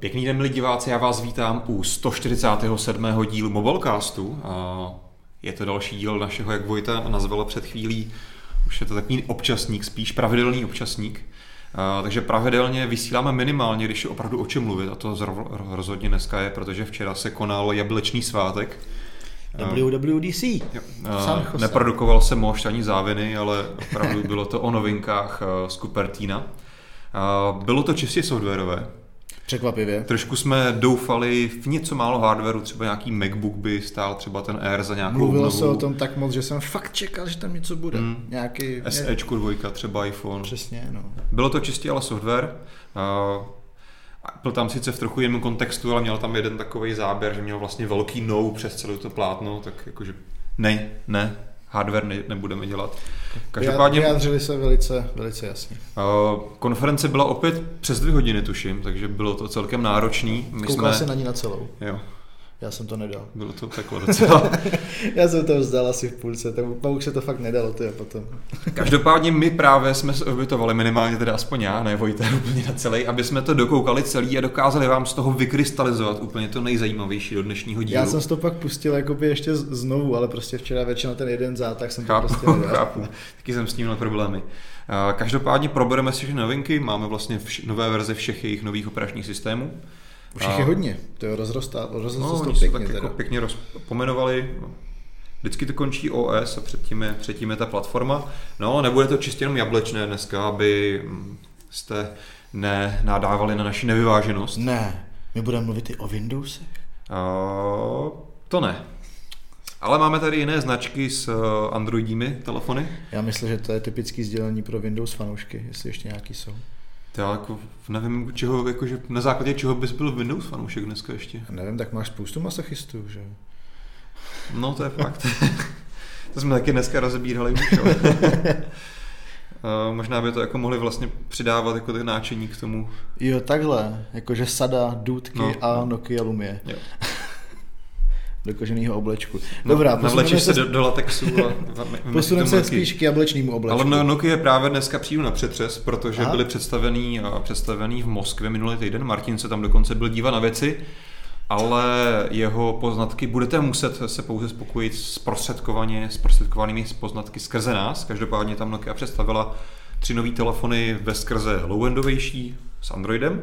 Pěkný den, milí diváci, já vás vítám u 147. dílu Mobilecastu. Je to další díl našeho, jak Vojta nazvala před chvílí, už je to takový občasník, spíš pravidelný občasník. Takže pravidelně vysíláme minimálně, když je opravdu o čem mluvit, a to rozhodně dneska je, protože včera se konal jablečný svátek. WWDC. Neprodukoval se mošt ani záviny, ale opravdu bylo to o novinkách z Cupertina. Bylo to čistě softwarové, Překvapivě. Trošku jsme doufali v něco málo hardwareu, třeba nějaký MacBook by stál třeba ten Air za nějakou Mluvilo novou... se o tom tak moc, že jsem fakt čekal, že tam něco bude. Hmm. Nějaký... SEčko dvojka, třeba iPhone. Přesně, no. Bylo to čistě ale software. byl tam sice v trochu jiném kontextu, ale měl tam jeden takový záběr, že měl vlastně velký no přes celé to plátno, tak jakože ne, ne, hardware ne, nebudeme dělat. Každopádně... Vyjádřili se velice, velice jasně. Uh, konference byla opět přes dvě hodiny, tuším, takže bylo to celkem náročný. My Koukal jsme... se na ní na celou. Jo. Já jsem to nedal. Bylo to peklo docela. Já jsem to vzdal asi v půlce, tak už se to fakt nedalo ty a potom. Každopádně my právě jsme se obytovali, minimálně teda aspoň já, ne Vojta, úplně na celý, aby jsme to dokoukali celý a dokázali vám z toho vykrystalizovat úplně to nejzajímavější do dnešního dílu. Já jsem to pak pustil jakoby ještě znovu, ale prostě včera večer na ten jeden zátah jsem chápu, to prostě nedal. Chápu, taky jsem s tím měl problémy. Každopádně probereme si všechny novinky, máme vlastně vš- nové verze všech jejich nových operačních systémů. Už jich je hodně, to je rozrostá, rozrostá no, to pěkně. Tak jako pěkně roz, pomenovali, vždycky to končí OS a předtím je, předtím je ta platforma. No, nebude to čistě jenom jablečné dneska, aby jste ne nadávali na naši nevyváženost. Ne, my budeme mluvit i o Windowsech. Uh, to ne. Ale máme tady jiné značky s androidními telefony. Já myslím, že to je typický sdělení pro Windows fanoušky, jestli ještě nějaký jsou. Já jako nevím, čeho, jakože na základě čeho bys byl Windows fanoušek dneska ještě. Nevím, tak máš spoustu masochistů, že? No to je fakt. to jsme taky dneska rozebírali už, Uh, možná by to jako mohli vlastně přidávat jako ty náčení k tomu. Jo, takhle, jakože sada, důdky no, a no. Nokia Lumie. Jo. Do koženého oblečku. No, Dobrá, no, navlečíš se do, do latexu a posuneme se spíš k jablečnému oblečku. Ale Nokia právě dneska přijdu na přetřes, protože Aha. byli představený, představený v Moskvě minulý týden. Martin se tam dokonce byl dívat na věci, ale jeho poznatky budete muset se pouze spokojit s prostředkovaně, s prostředkovanými poznatky skrze nás. Každopádně tam Nokia představila tři nové telefony ve skrze low-endovější s Androidem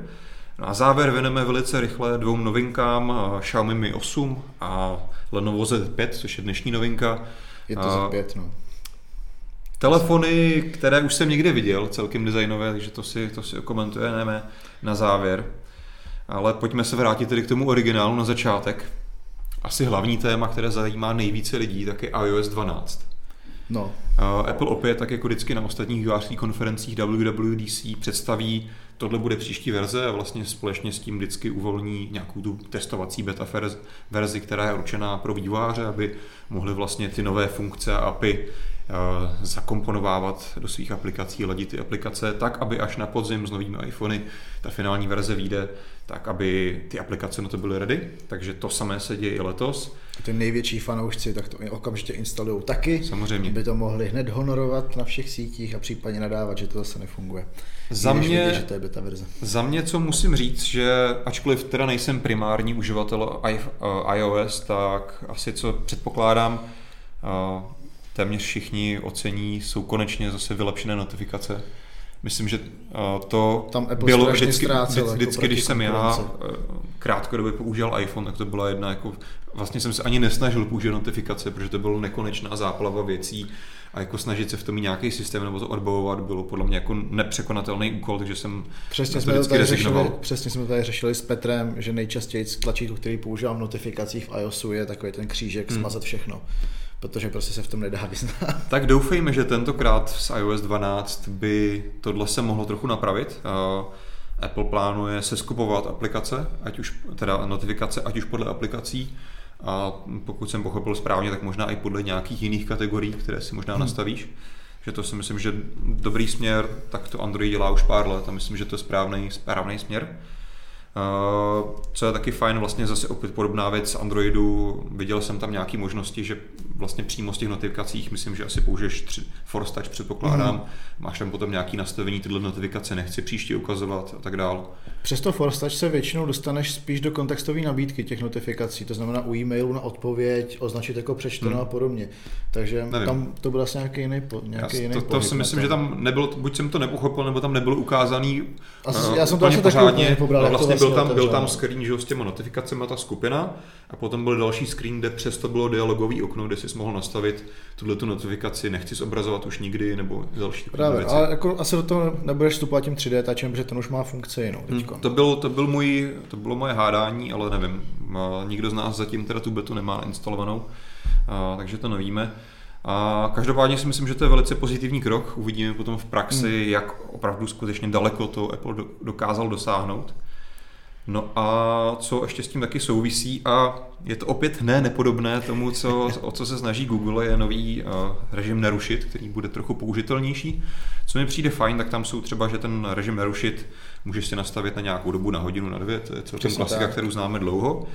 No a závěr věneme velice rychle dvou novinkám, Xiaomi Mi 8 a Lenovo Z5, což je dnešní novinka. Je to Z5, no. Telefony, které už jsem někde viděl, celkem designové, takže to si, to si okomentujeme na závěr. Ale pojďme se vrátit tedy k tomu originálu na začátek. Asi hlavní téma, které zajímá nejvíce lidí, tak je iOS 12. No. Apple opět, tak jako vždycky na ostatních vývářských konferencích WWDC, představí tohle bude příští verze a vlastně společně s tím vždycky uvolní nějakou tu testovací beta verzi, která je určená pro vývojáře, aby mohli vlastně ty nové funkce a API eh, zakomponovávat do svých aplikací, ladit ty aplikace tak, aby až na podzim s novými iPhony ta finální verze vyjde, tak aby ty aplikace na to byly ready. Takže to samé se děje i letos. Ty největší fanoušci tak to okamžitě instalují taky, Samozřejmě. aby to mohli hned honorovat na všech sítích a případně nadávat, že to zase nefunguje. Za mě, vidět, že to je beta verze. za mě, co musím říct, že ačkoliv teda nejsem primární uživatel iOS, tak asi co předpokládám, téměř všichni ocení, jsou konečně zase vylepšené notifikace. Myslím, že to Tam Apple bylo vždycky, ztrácel, vždycky, jako vždycky když jsem já krátkodobě používal iPhone, tak to byla jedna jako, vlastně jsem se ani nesnažil použít notifikace, protože to bylo nekonečná záplava věcí a jako snažit se v tom mít nějaký systém nebo to odbavovat bylo podle mě jako nepřekonatelný úkol, takže jsem přesně jsme, to tady řešili, přesně jsme to tady řešili s Petrem, že nejčastěji tlačítko, který používám v notifikacích v iOSu je takový ten křížek hmm. smazat všechno protože prostě se v tom nedá vyznat. Tak doufejme, že tentokrát s iOS 12 by tohle se mohlo trochu napravit. Apple plánuje se skupovat aplikace, ať už teda notifikace, ať už podle aplikací, a pokud jsem pochopil správně, tak možná i podle nějakých jiných kategorií, které si možná hmm. nastavíš. Že to si myslím, že dobrý směr, tak to Android dělá už pár let a myslím, že to je správný, správný směr. Uh, co je taky fajn, vlastně zase opět podobná věc Androidu, viděl jsem tam nějaké možnosti, že vlastně přímo z těch notifikacích, myslím, že asi použiješ tři, Force Touch, předpokládám, mm. máš tam potom nějaké nastavení, tyhle notifikace nechci příště ukazovat a tak dál. Přesto Touch se většinou dostaneš spíš do kontextové nabídky těch notifikací, to znamená u e-mailu na odpověď, označit jako přečteno mm. a podobně. Takže Nevím. tam to byl asi nějaký jiný, nějaký já, jiný to, to si myslím, že tam nebylo, buď jsem to nepochopil, nebo tam nebyl ukázaný asi, uh, já jsem to asi pořádně, pobral, vlastně byl tam, byl tam screen že, s těma notifikacemi ta skupina a potom byl další screen, kde přesto bylo dialogový okno, kde jsi mohl nastavit tuhle tu notifikaci, nechci zobrazovat už nikdy, nebo další Právě, věci. ale jako asi do toho nebudeš vstupovat tím 3D tačem, protože ten už má funkci jinou hmm, to, byl, to, byl můj, to bylo moje hádání, ale nevím, nikdo z nás zatím teda tu betu nemá instalovanou, takže to nevíme. A každopádně si myslím, že to je velice pozitivní krok. Uvidíme potom v praxi, hmm. jak opravdu skutečně daleko to Apple dokázal dosáhnout. No a co ještě s tím taky souvisí? A je to opět ne nepodobné tomu, co, o co se snaží Google, je nový uh, režim nerušit, který bude trochu použitelnější. Co mi přijde fajn, tak tam jsou třeba, že ten režim nerušit můžeš si nastavit na nějakou dobu, na hodinu, na dvě, to je celkem klasika, kterou známe dlouho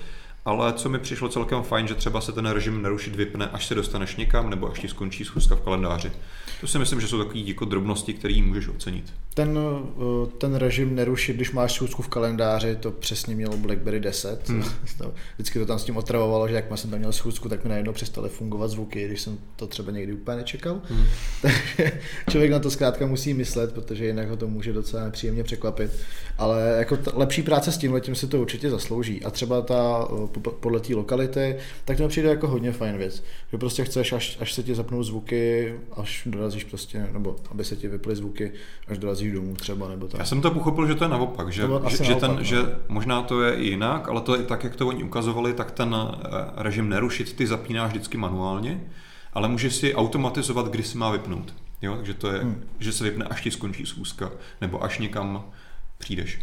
ale co mi přišlo celkem fajn, že třeba se ten režim nerušit vypne, až se dostaneš někam, nebo až ti skončí schůzka v kalendáři. To si myslím, že jsou takové jako drobnosti, které můžeš ocenit. Ten, eh, ten režim nerušit, když máš schůzku v kalendáři, to přesně mělo BlackBerry 10. Hmm. Vždycky to tam s tím otravovalo, že jak jsem tam měl schůzku, tak mi najednou přestaly fungovat zvuky, když jsem to třeba někdy úplně nečekal. Hmm. Takže člověk na to zkrátka musí myslet, protože jinak ho to může docela nepříjemně překvapit. Ale jako t- lepší práce s tím letím si to určitě zaslouží. A třeba ta eh, podle té lokality, tak to mi přijde jako hodně fajn věc. Že prostě chceš, až, až se ti zapnou zvuky, až dorazíš prostě, nebo aby se ti vyply zvuky, až dorazíš domů třeba, nebo tak. Já jsem to pochopil, že to je naopak, že, že, že, ten, no. že možná to je i jinak, ale to je tak, jak to oni ukazovali, tak ten eh, režim nerušit ty zapínáš vždycky manuálně, ale můžeš si automatizovat, kdy se má vypnout. Jo? Takže to je, hmm. že se vypne, až ti skončí schůzka, nebo až někam přijdeš.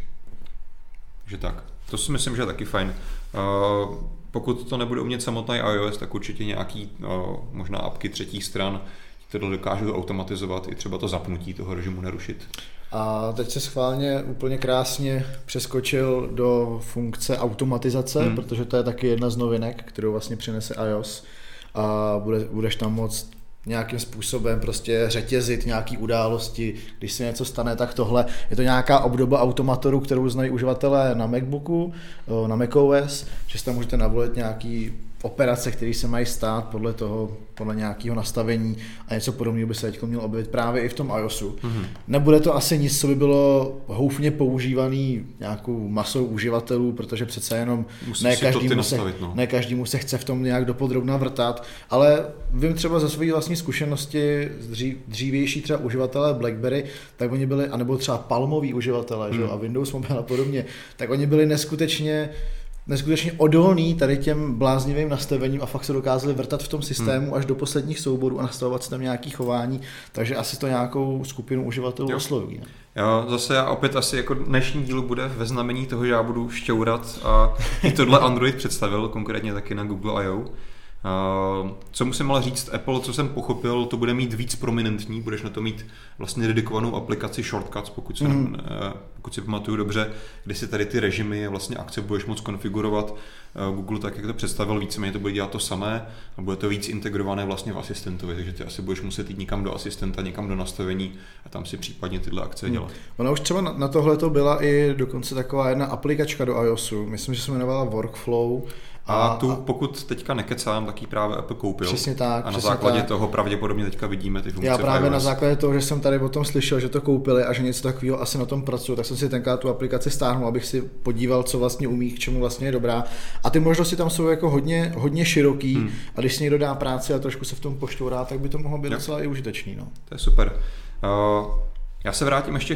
Že tak. To si myslím, že je taky fajn. Uh, pokud to nebude umět samotný iOS, tak určitě nějaký uh, možná apky třetích stran, které dokážou automatizovat i třeba to zapnutí toho režimu nerušit. A teď se schválně úplně krásně přeskočil do funkce automatizace, hmm. protože to je taky jedna z novinek, kterou vlastně přinese iOS a bude, budeš tam moct nějakým způsobem prostě řetězit nějaký události, když se něco stane, tak tohle. Je to nějaká obdoba automatoru, kterou znají uživatelé na Macbooku, na macOS, že si tam můžete navolit nějaký operace, které se mají stát podle toho, podle nějakého nastavení a něco podobného by se teď mělo objevit právě i v tom iOSu. Mm-hmm. Nebude to asi nic, co by bylo houfně používaný nějakou masou uživatelů, protože přece jenom ne každému, se, no. ne každému se chce v tom nějak dopodrobna vrtat, ale vím třeba ze své vlastní zkušenosti dřív, dřívější třeba uživatelé BlackBerry, tak oni byli, anebo třeba palmoví uživatelé, mm. že, a Windows Mobile a podobně, tak oni byli neskutečně neskutečně odolný tady těm bláznivým nastavením a fakt se dokázali vrtat v tom systému hmm. až do posledních souborů a nastavovat si tam nějaký chování, takže asi to nějakou skupinu uživatelů jo. osloví. Ne? Jo, zase já opět asi jako dnešní díl bude ve znamení toho, že já budu šťourat a i tohle Android představil, konkrétně taky na Google I.O. Uh, co musím ale říct, Apple, co jsem pochopil, to bude mít víc prominentní, budeš na to mít vlastně dedikovanou aplikaci Shortcuts, pokud si, mm. pokud si pamatuju dobře, kde si tady ty režimy a vlastně akce budeš moct konfigurovat. Uh, Google tak, jak to představil, víceméně to bude dělat to samé a bude to víc integrované vlastně v asistentovi, takže ty asi budeš muset jít někam do asistenta, někam do nastavení a tam si případně tyhle akce mm. dělat. Ona už třeba na, na tohle to byla i dokonce taková jedna aplikačka do iOSu, myslím, že se jmenovala Workflow, a, tu, pokud teďka nekecám, tak ji právě Apple koupil. Přesně tak. A na základě tak. toho pravděpodobně teďka vidíme ty funkce. Já právě na základě toho, že jsem tady o tom slyšel, že to koupili a že něco takového asi na tom pracují, tak jsem si tenkrát tu aplikaci stáhnul, abych si podíval, co vlastně umí, k čemu vlastně je dobrá. A ty možnosti tam jsou jako hodně, hodně široký hmm. a když si někdo dá práci a trošku se v tom poštourá, tak by to mohlo být no. docela i užitečný. No. To je super. Uh, já se vrátím ještě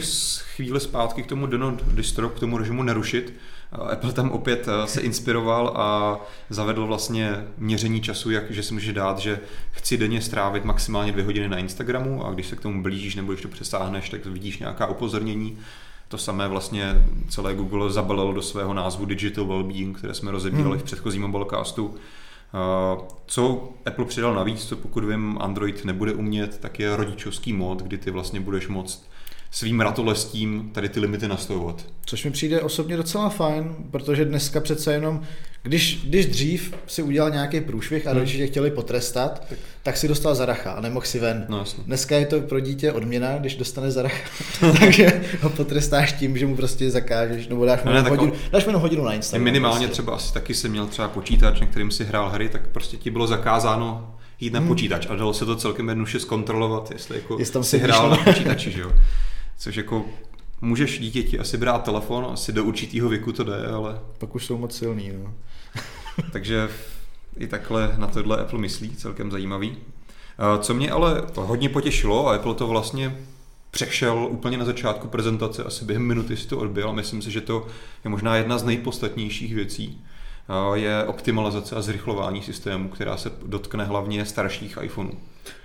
chvíli zpátky k tomu do not disturb, k tomu režimu nerušit. Apple tam opět eh, se inspiroval a zavedl vlastně měření času, jak, že si může dát, že chci denně strávit maximálně dvě hodiny na Instagramu a když se k tomu blížíš nebo když to přesáhneš, tak vidíš nějaká upozornění. To samé vlastně celé Google zabalilo do svého názvu Digital Wellbeing, které jsme rozebírali hmm. v předchozím mobilecastu. Eh, co Apple přidal navíc, co pokud vím Android nebude umět, tak je rodičovský mod, kdy ty vlastně budeš moct svým ratolestím tady ty limity nastavovat. Což mi přijde osobně docela fajn, protože dneska přece jenom, když, když dřív si udělal nějaký průšvih a hmm. rodiče tě chtěli potrestat, tak. tak si dostal zaracha a nemohl si ven. No, jasně. Dneska je to pro dítě odměna, když dostane zaracha, takže ho potrestáš tím, že mu prostě zakážeš, nebo dáš mu, no, ne, hodinu, dáš mu hodinu na Instagram. Minimálně prostě. třeba asi taky si měl třeba počítač, na kterým si hrál hry, tak prostě ti bylo zakázáno jít na hmm. počítač a dalo se to celkem jednoduše zkontrolovat, jestli jako jestli tam si hrál na počítači, že jo. Což jako můžeš dítěti asi brát telefon, asi do určitého věku to jde, ale... Pak už jsou moc silný, no. Takže i takhle na tohle Apple myslí, celkem zajímavý. Co mě ale hodně potěšilo, a Apple to vlastně přešel úplně na začátku prezentace, asi během minuty si to odbil a myslím si, že to je možná jedna z nejpodstatnějších věcí, je optimalizace a zrychlování systému, která se dotkne hlavně starších iPhoneů.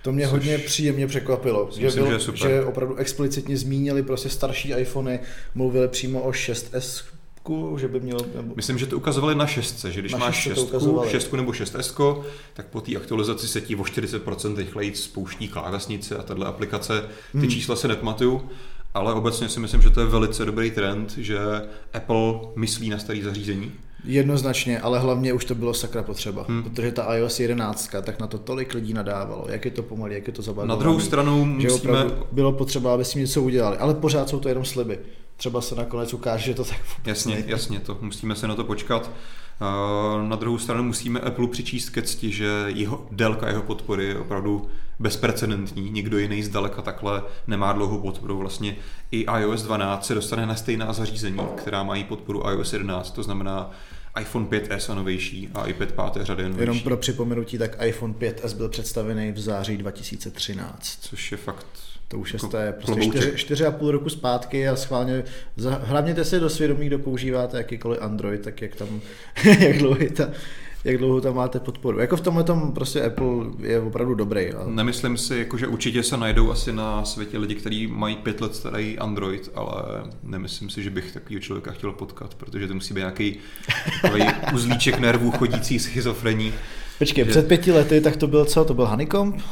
To mě Což hodně příjemně překvapilo, že, myslím, byl, že, že opravdu explicitně zmínili prostě starší iPhony, mluvili přímo o 6S že by mělo... Nebo... Myslím, že to ukazovali na šestce, že když na máš šestku, šestku nebo 6S, tak po té aktualizaci se ti o 40% rychleji spouští klávesnice a tahle aplikace, ty hmm. čísla se nepamatuju, ale obecně si myslím, že to je velice dobrý trend, že Apple myslí na starý zařízení Jednoznačně, ale hlavně už to bylo sakra potřeba, hmm. protože ta iOS 11, tak na to tolik lidí nadávalo, jak je to pomalý, jak je to zabavovaný. Na druhou stranu musíme... bylo potřeba, aby si něco udělali, ale pořád jsou to jenom sliby. Třeba se nakonec ukáže, že to tak Jasně, nejde. jasně, to musíme se na to počkat. Na druhou stranu musíme Apple přičíst ke cti, že jeho délka jeho podpory je opravdu bezprecedentní. Nikdo jiný zdaleka takhle nemá dlouhou podporu. Vlastně i iOS 12 se dostane na stejná zařízení, která mají podporu iOS 11, to znamená iPhone 5s a novější a iPad 5. řady novější. Jenom pro připomenutí, tak iPhone 5s byl představený v září 2013. Což je fakt to už jako je prostě čtyři, čtyři a půl roku zpátky a schválně, hlavně si do svědomí, kdo používáte jakýkoliv Android, tak jak tam, jak dlouho ta, jak dlouho tam máte podporu. Jako v tomhle tom prostě Apple je opravdu dobrý. Ale... Nemyslím si, jako, že určitě se najdou asi na světě lidi, kteří mají pět let starý Android, ale nemyslím si, že bych takového člověka chtěl potkat, protože to musí být nějaký uzlíček nervů chodící schizofrení. Počkej, že... před pěti lety, tak to byl co? To byl Honeycomb?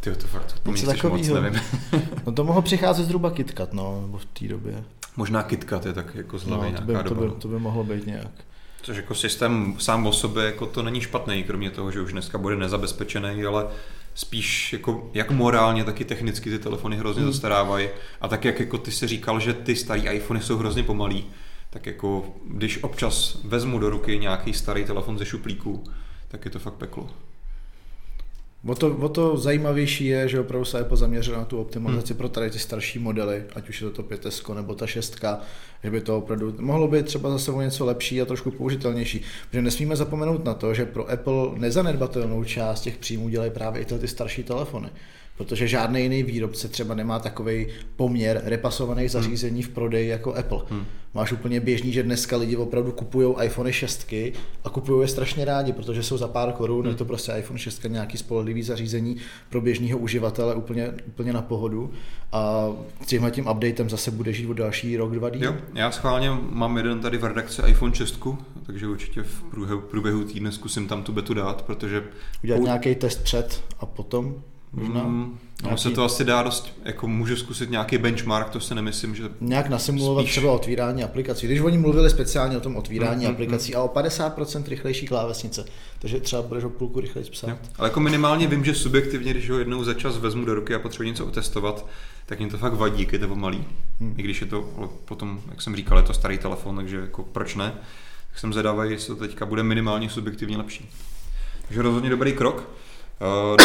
Ty to fakt to moc nevím. no to mohlo přicházet zhruba KitKat, no, nebo v té době. Možná KitKat je tak jako z no, to by, to, by, to by mohlo být nějak. Což jako systém sám o sobě jako to není špatný, kromě toho, že už dneska bude nezabezpečený, ale spíš jako, jak morálně, tak i technicky ty telefony hrozně hmm. zastarávají. A tak jak jako ty si říkal, že ty starý iPhony jsou hrozně pomalý, tak jako když občas vezmu do ruky nějaký starý telefon ze šuplíku, tak je to fakt peklo. O to, o to zajímavější je, že opravdu se Apple zaměřil na tu optimalizaci hmm. pro tady ty starší modely, ať už je to to 5 nebo ta 6, že by to opravdu mohlo být třeba zase o něco lepší a trošku použitelnější. Protože nesmíme zapomenout na to, že pro Apple nezanedbatelnou část těch příjmů dělají právě i ty starší telefony protože žádný jiný výrobce třeba nemá takový poměr repasovaných hmm. zařízení v prodeji jako Apple. Hmm. Máš úplně běžný, že dneska lidi opravdu kupují iPhone 6 a kupují je strašně rádi, protože jsou za pár korun, hmm. je to prostě iPhone 6 nějaký spolehlivý zařízení pro běžného uživatele úplně, úplně na pohodu a tímhle tím updatem zase bude žít o další rok, dva díl. Jo, já schválně mám jeden tady v redakci iPhone 6, takže určitě v průběhu, průběhu týdne zkusím tam tu betu dát, protože... Udělat nějaký test před a potom? Možná. Mm, nějaký... se to asi dá dost, jako můžu zkusit nějaký benchmark, to si nemyslím, že... Nějak nasimulovat spíš... třeba otvírání aplikací. Když oni mluvili speciálně o tom otvírání mm, aplikací mm, a o 50% rychlejší klávesnice, takže třeba budeš o půlku rychleji psát. Jo. Ale jako minimálně vím, že subjektivně, když ho jednou za čas vezmu do ruky a potřebuji něco otestovat, tak mě to fakt vadí, když je to pomalý. Hmm. I když je to potom, jak jsem říkal, je to starý telefon, takže jako proč ne? Tak jsem zvědavý, jestli to teďka bude minimálně subjektivně lepší. Takže rozhodně dobrý krok. Uh,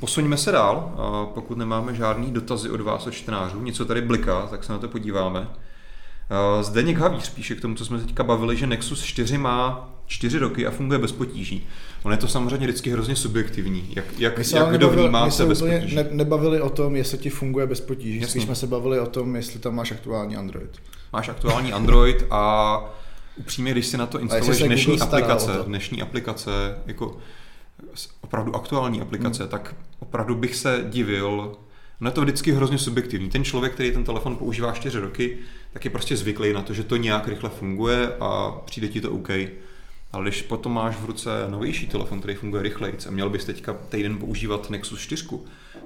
posuňme se dál, uh, pokud nemáme žádný dotazy od vás, od čtenářů, něco tady bliká, tak se na to podíváme. Uh, Zdeněk Havíř píše k tomu, co jsme teďka bavili, že Nexus 4 má 4 roky a funguje bez potíží. On je to samozřejmě vždycky hrozně subjektivní. Jak, jak, my jak kdo vnímá se bez potíží? Ne, nebavili o tom, jestli ti funguje bez potíží. Jasně. Spíš jsme se bavili o tom, jestli tam máš aktuální Android. Máš aktuální Android a upřímně, když si na to instaluješ dnešní aplikace, dnešní aplikace, jako opravdu aktuální aplikace, hmm. tak opravdu bych se divil, No je to vždycky hrozně subjektivní. Ten člověk, který ten telefon používá 4 roky, tak je prostě zvyklý na to, že to nějak rychle funguje a přijde ti to OK. Ale když potom máš v ruce novější telefon, který funguje rychleji, a měl bys teďka týden používat Nexus 4,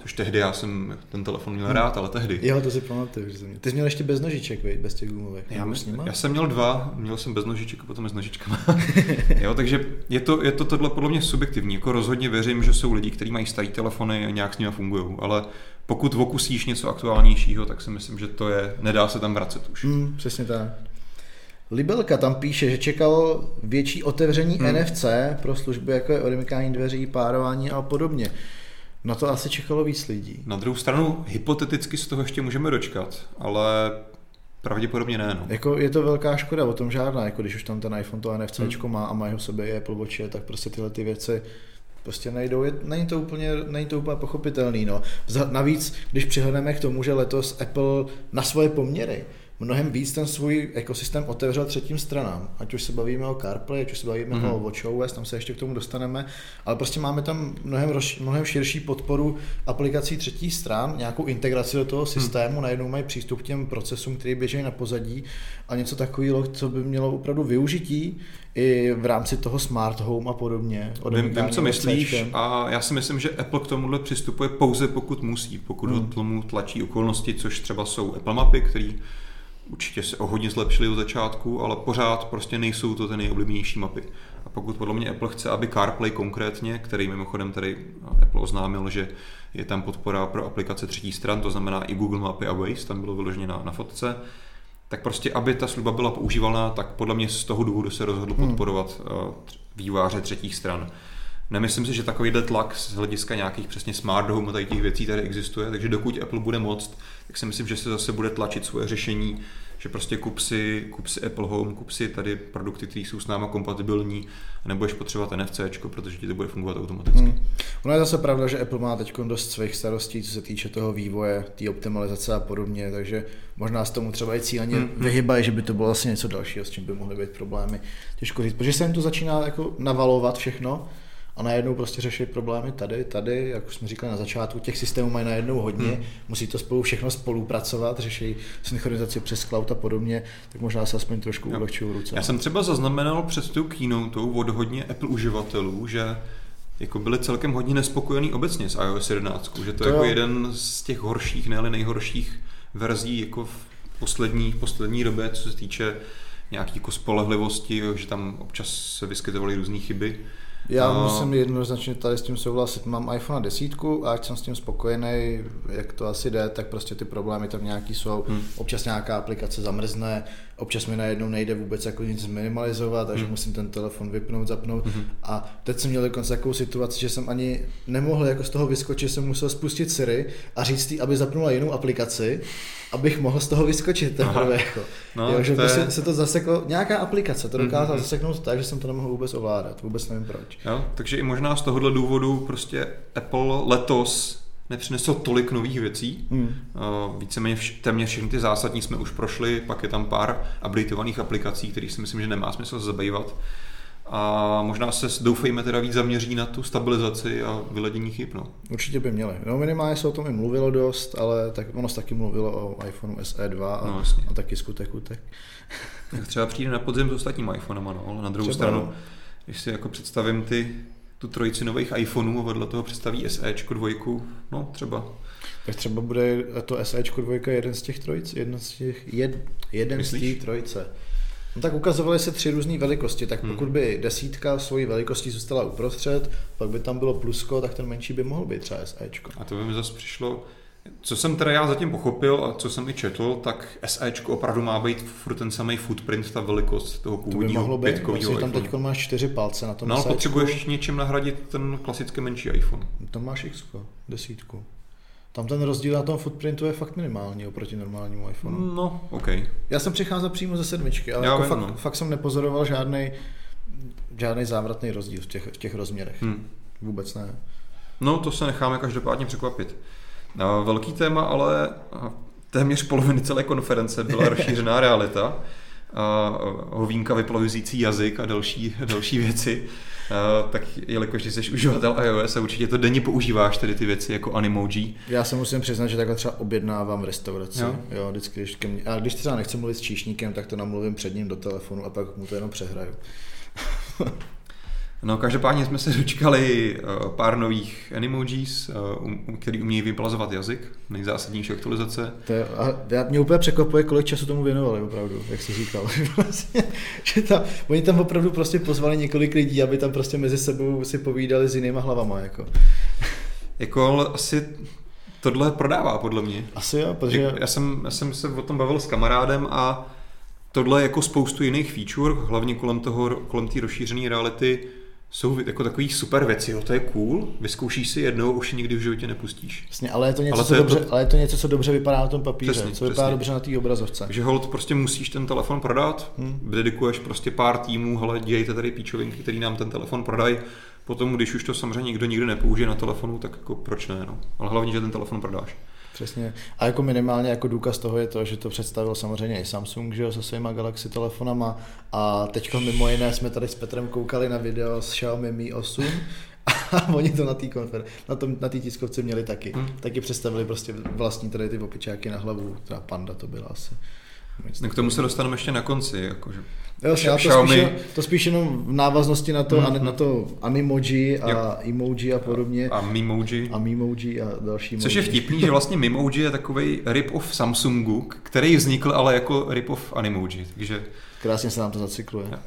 což tehdy já jsem ten telefon měl rád, ale tehdy. Jo, to si pamatuju, že jsem měl. Ty jsi měl ještě bez nožiček, vej, bez těch gumových. Já, já, jsem měl dva, měl jsem bez nožiček a potom s nožičkama. jo, takže je to, je to tohle podle mě subjektivní. Jako rozhodně věřím, že jsou lidi, kteří mají staré telefony a nějak s nimi fungují, ale pokud okusíš něco aktuálnějšího, tak si myslím, že to je, nedá se tam vracet už. Mm, přesně tak. Libelka tam píše, že čekalo větší otevření hmm. NFC pro služby jako je odemykání dveří, párování a podobně. Na to asi čekalo víc lidí. Na druhou stranu, hypoteticky z toho ještě můžeme dočkat, ale pravděpodobně ne. No. Jako je to velká škoda, o tom žádná, jako když už tam ten iPhone to NFC hmm. má a má ho sobě i Apple Watch, tak prostě tyhle ty věci prostě nejdou, je, není, to úplně, není to úplně pochopitelný. No. Navíc, když přihledneme k tomu, že letos Apple na svoje poměry mnohem víc ten svůj ekosystém otevřel třetím stranám. Ať už se bavíme o CarPlay, ať už se bavíme mm-hmm. o WatchOS, tam se ještě k tomu dostaneme, ale prostě máme tam mnohem, roz, mnohem širší podporu aplikací třetích stran, nějakou integraci do toho mhm. systému, mm. najednou mají přístup k těm procesům, které běží na pozadí a něco takového, co by mělo opravdu využití i v rámci toho smart home a podobně. Vím, vím, co myslíš a já si myslím, že Apple k tomuhle přistupuje pouze pokud musí, pokud mm. ho tomu tlačí okolnosti, což třeba jsou Apple mapy, který určitě se o hodně zlepšili od začátku, ale pořád prostě nejsou to ty nejoblíbenější mapy. A pokud podle mě Apple chce, aby CarPlay konkrétně, který mimochodem tady Apple oznámil, že je tam podpora pro aplikace třetí stran, to znamená i Google Mapy a Waze, tam bylo vyloženě na, na fotce, tak prostě, aby ta služba byla používaná, tak podle mě z toho důvodu se rozhodl hmm. podporovat hmm. výváře třetích stran. Nemyslím si, že takovýhle tlak z hlediska nějakých přesně smart home a tady těch věcí tady existuje, takže dokud Apple bude moct, tak si myslím, že se zase bude tlačit svoje řešení, že prostě kup si, kup si Apple Home, kup si tady produkty, které jsou s náma kompatibilní a nebudeš potřebovat NFC, protože ti to bude fungovat automaticky. Hmm. Ono je zase pravda, že Apple má teď dost svých starostí, co se týče toho vývoje, té optimalizace a podobně, takže možná s tomu třeba i cíleně hmm. vyhybají, že by to bylo vlastně něco dalšího, s čím by mohly být problémy. Těžko říct, protože se jim to začíná jako navalovat všechno, a najednou prostě řešit problémy tady, tady, jak už jsme říkali na začátku, těch systémů mají najednou hodně, hmm. musí to spolu všechno spolupracovat, řeší synchronizaci přes cloud a podobně, tak možná se aspoň trošku ulehčují ruce. Já jsem třeba zaznamenal přes tu keynote od hodně Apple uživatelů, že jako byli celkem hodně nespokojení obecně s iOS 11, že to, to je jako jeden z těch horších, ne nejhorších verzí jako v poslední, v poslední době, co se týče nějaký jako spolehlivosti, že tam občas se vyskytovaly různé chyby. Já no. musím jednoznačně tady s tím souhlasit. Mám iPhone 10 a ať jsem s tím spokojený, jak to asi jde, tak prostě ty problémy tam nějaký jsou. Hmm. Občas nějaká aplikace zamrzne, občas mi najednou nejde vůbec jako nic zminimalizovat, takže hmm. musím ten telefon vypnout, zapnout. Hmm. A teď jsem měl dokonce takovou situaci, že jsem ani nemohl jako z toho vyskočit, jsem musel spustit Siri a říct jí, aby zapnula jinou aplikaci, abych mohl z toho vyskočit teprve. Jako. No, jo, že to je... se to zaseklo, nějaká aplikace to dokázala mm-hmm. zaseknout tak, že jsem to nemohl vůbec ovládat, vůbec nevím proč. Jo, takže i možná z tohohle důvodu prostě Apple letos nepřinesl tolik nových věcí. Hmm. Uh, víceméně vš- téměř všechny ty zásadní jsme už prošli, pak je tam pár updateovaných aplikací, kterých si myslím, že nemá smysl zabývat. A možná se doufejme teda víc zaměří na tu stabilizaci a vyledění chyb. No. Určitě by měli. No minimálně se o tom i mluvilo dost, ale tak ono se taky mluvilo o iPhoneu SE2 a, no, a taky skutek utek. tak třeba přijde na podzim s ostatními iPhonema, no, ale na druhou třeba, stranu, no. když si jako představím ty tu trojici nových iPhoneů a vedle toho představí SEčko dvojku, no třeba. Tak třeba bude to SEčko dvojka jeden z těch trojic, jeden z těch, jed, jeden Myslíš? z těch trojice. No tak ukazovaly se tři různé velikosti, tak pokud by desítka svojí velikostí zůstala uprostřed, pak by tam bylo plusko, tak ten menší by mohl být třeba SEčko. A to by mi zase přišlo, co jsem teda já zatím pochopil a co jsem i četl, tak SEčko opravdu má být furt ten samý footprint, ta velikost toho původního to by mohlo být, tam teď máš čtyři palce na tom No ale potřebuješ něčím nahradit ten klasický menší iPhone. Tam máš X, desítku. Tam ten rozdíl na tom footprintu je fakt minimální oproti normálnímu iPhoneu. No, OK. Já jsem přicházel přímo ze sedmičky, ale jako vím, fakt, no. fakt, jsem nepozoroval žádný žádný závratný rozdíl v těch, v těch rozměrech. Hmm. Vůbec ne. No, to se necháme každopádně překvapit. Velký téma, ale téměř poloviny celé konference byla rozšířená realita. Hovínka vyplavující jazyk a další, další věci. tak jelikož ty jsi uživatel iOS a určitě to denně používáš tedy ty věci jako Animoji. Já se musím přiznat, že takhle třeba objednávám v restauraci. Jo? Jo, vždycky, když ke mně, a když třeba nechci mluvit s číšníkem, tak to namluvím před ním do telefonu a pak mu to jenom přehraju. No, každopádně jsme se dočkali uh, pár nových animojis, uh, který umějí vyplazovat jazyk, nejzásadnější aktualizace. To je, a já, mě úplně překvapuje, kolik času tomu věnovali opravdu, jak jsi říkal. vlastně, že tam, oni tam opravdu prostě pozvali několik lidí, aby tam prostě mezi sebou si povídali s jinýma hlavama. Jako. Jako asi tohle prodává podle mě. Asi jo, protože... Já jsem, já jsem se o tom bavil s kamarádem a tohle jako spoustu jiných feature, hlavně kolem toho, kolem té rozšířené reality, jsou jako takový super věci, jo, to je cool, vyzkoušíš si jednou, už nikdy v životě nepustíš. Jasně, ale je to něco, ale to co, je dobře, to... ale je to něco co dobře vypadá na tom papíře, přesně, co přesně. vypadá dobře na té obrazovce. Takže hold, prostě musíš ten telefon prodat, hmm. dedikuješ prostě pár týmů, hele, dějte tady píčovinky, který nám ten telefon prodají, potom, když už to samozřejmě nikdo nikdy nepoužije na telefonu, tak jako proč ne, no. Ale hlavně, že ten telefon prodáš. Přesně. A jako minimálně jako důkaz toho je to, že to představil samozřejmě i Samsung, že jo, se svýma Galaxy telefonama a teď mimo jiné jsme tady s Petrem koukali na video s Xiaomi Mi 8 a oni to na té konfer- na, tom, na tiskovce měli taky. Hmm. Taky představili prostě vlastní tady ty opičáky na hlavu, teda panda to byla asi. No k tomu se dostaneme ještě na konci. Jakože. Jo, já to, Xiaomi... spíš, to spíš jenom v návaznosti na to, mm-hmm. na to animoji a jo. emoji a podobně. A mimoji. A mimoji a další Což je vtipný, že vlastně mimoji je takový rip-off Samsungu, který vznikl ale jako rip-off animoji. Takže... Krásně se nám to zacykluje. Jo.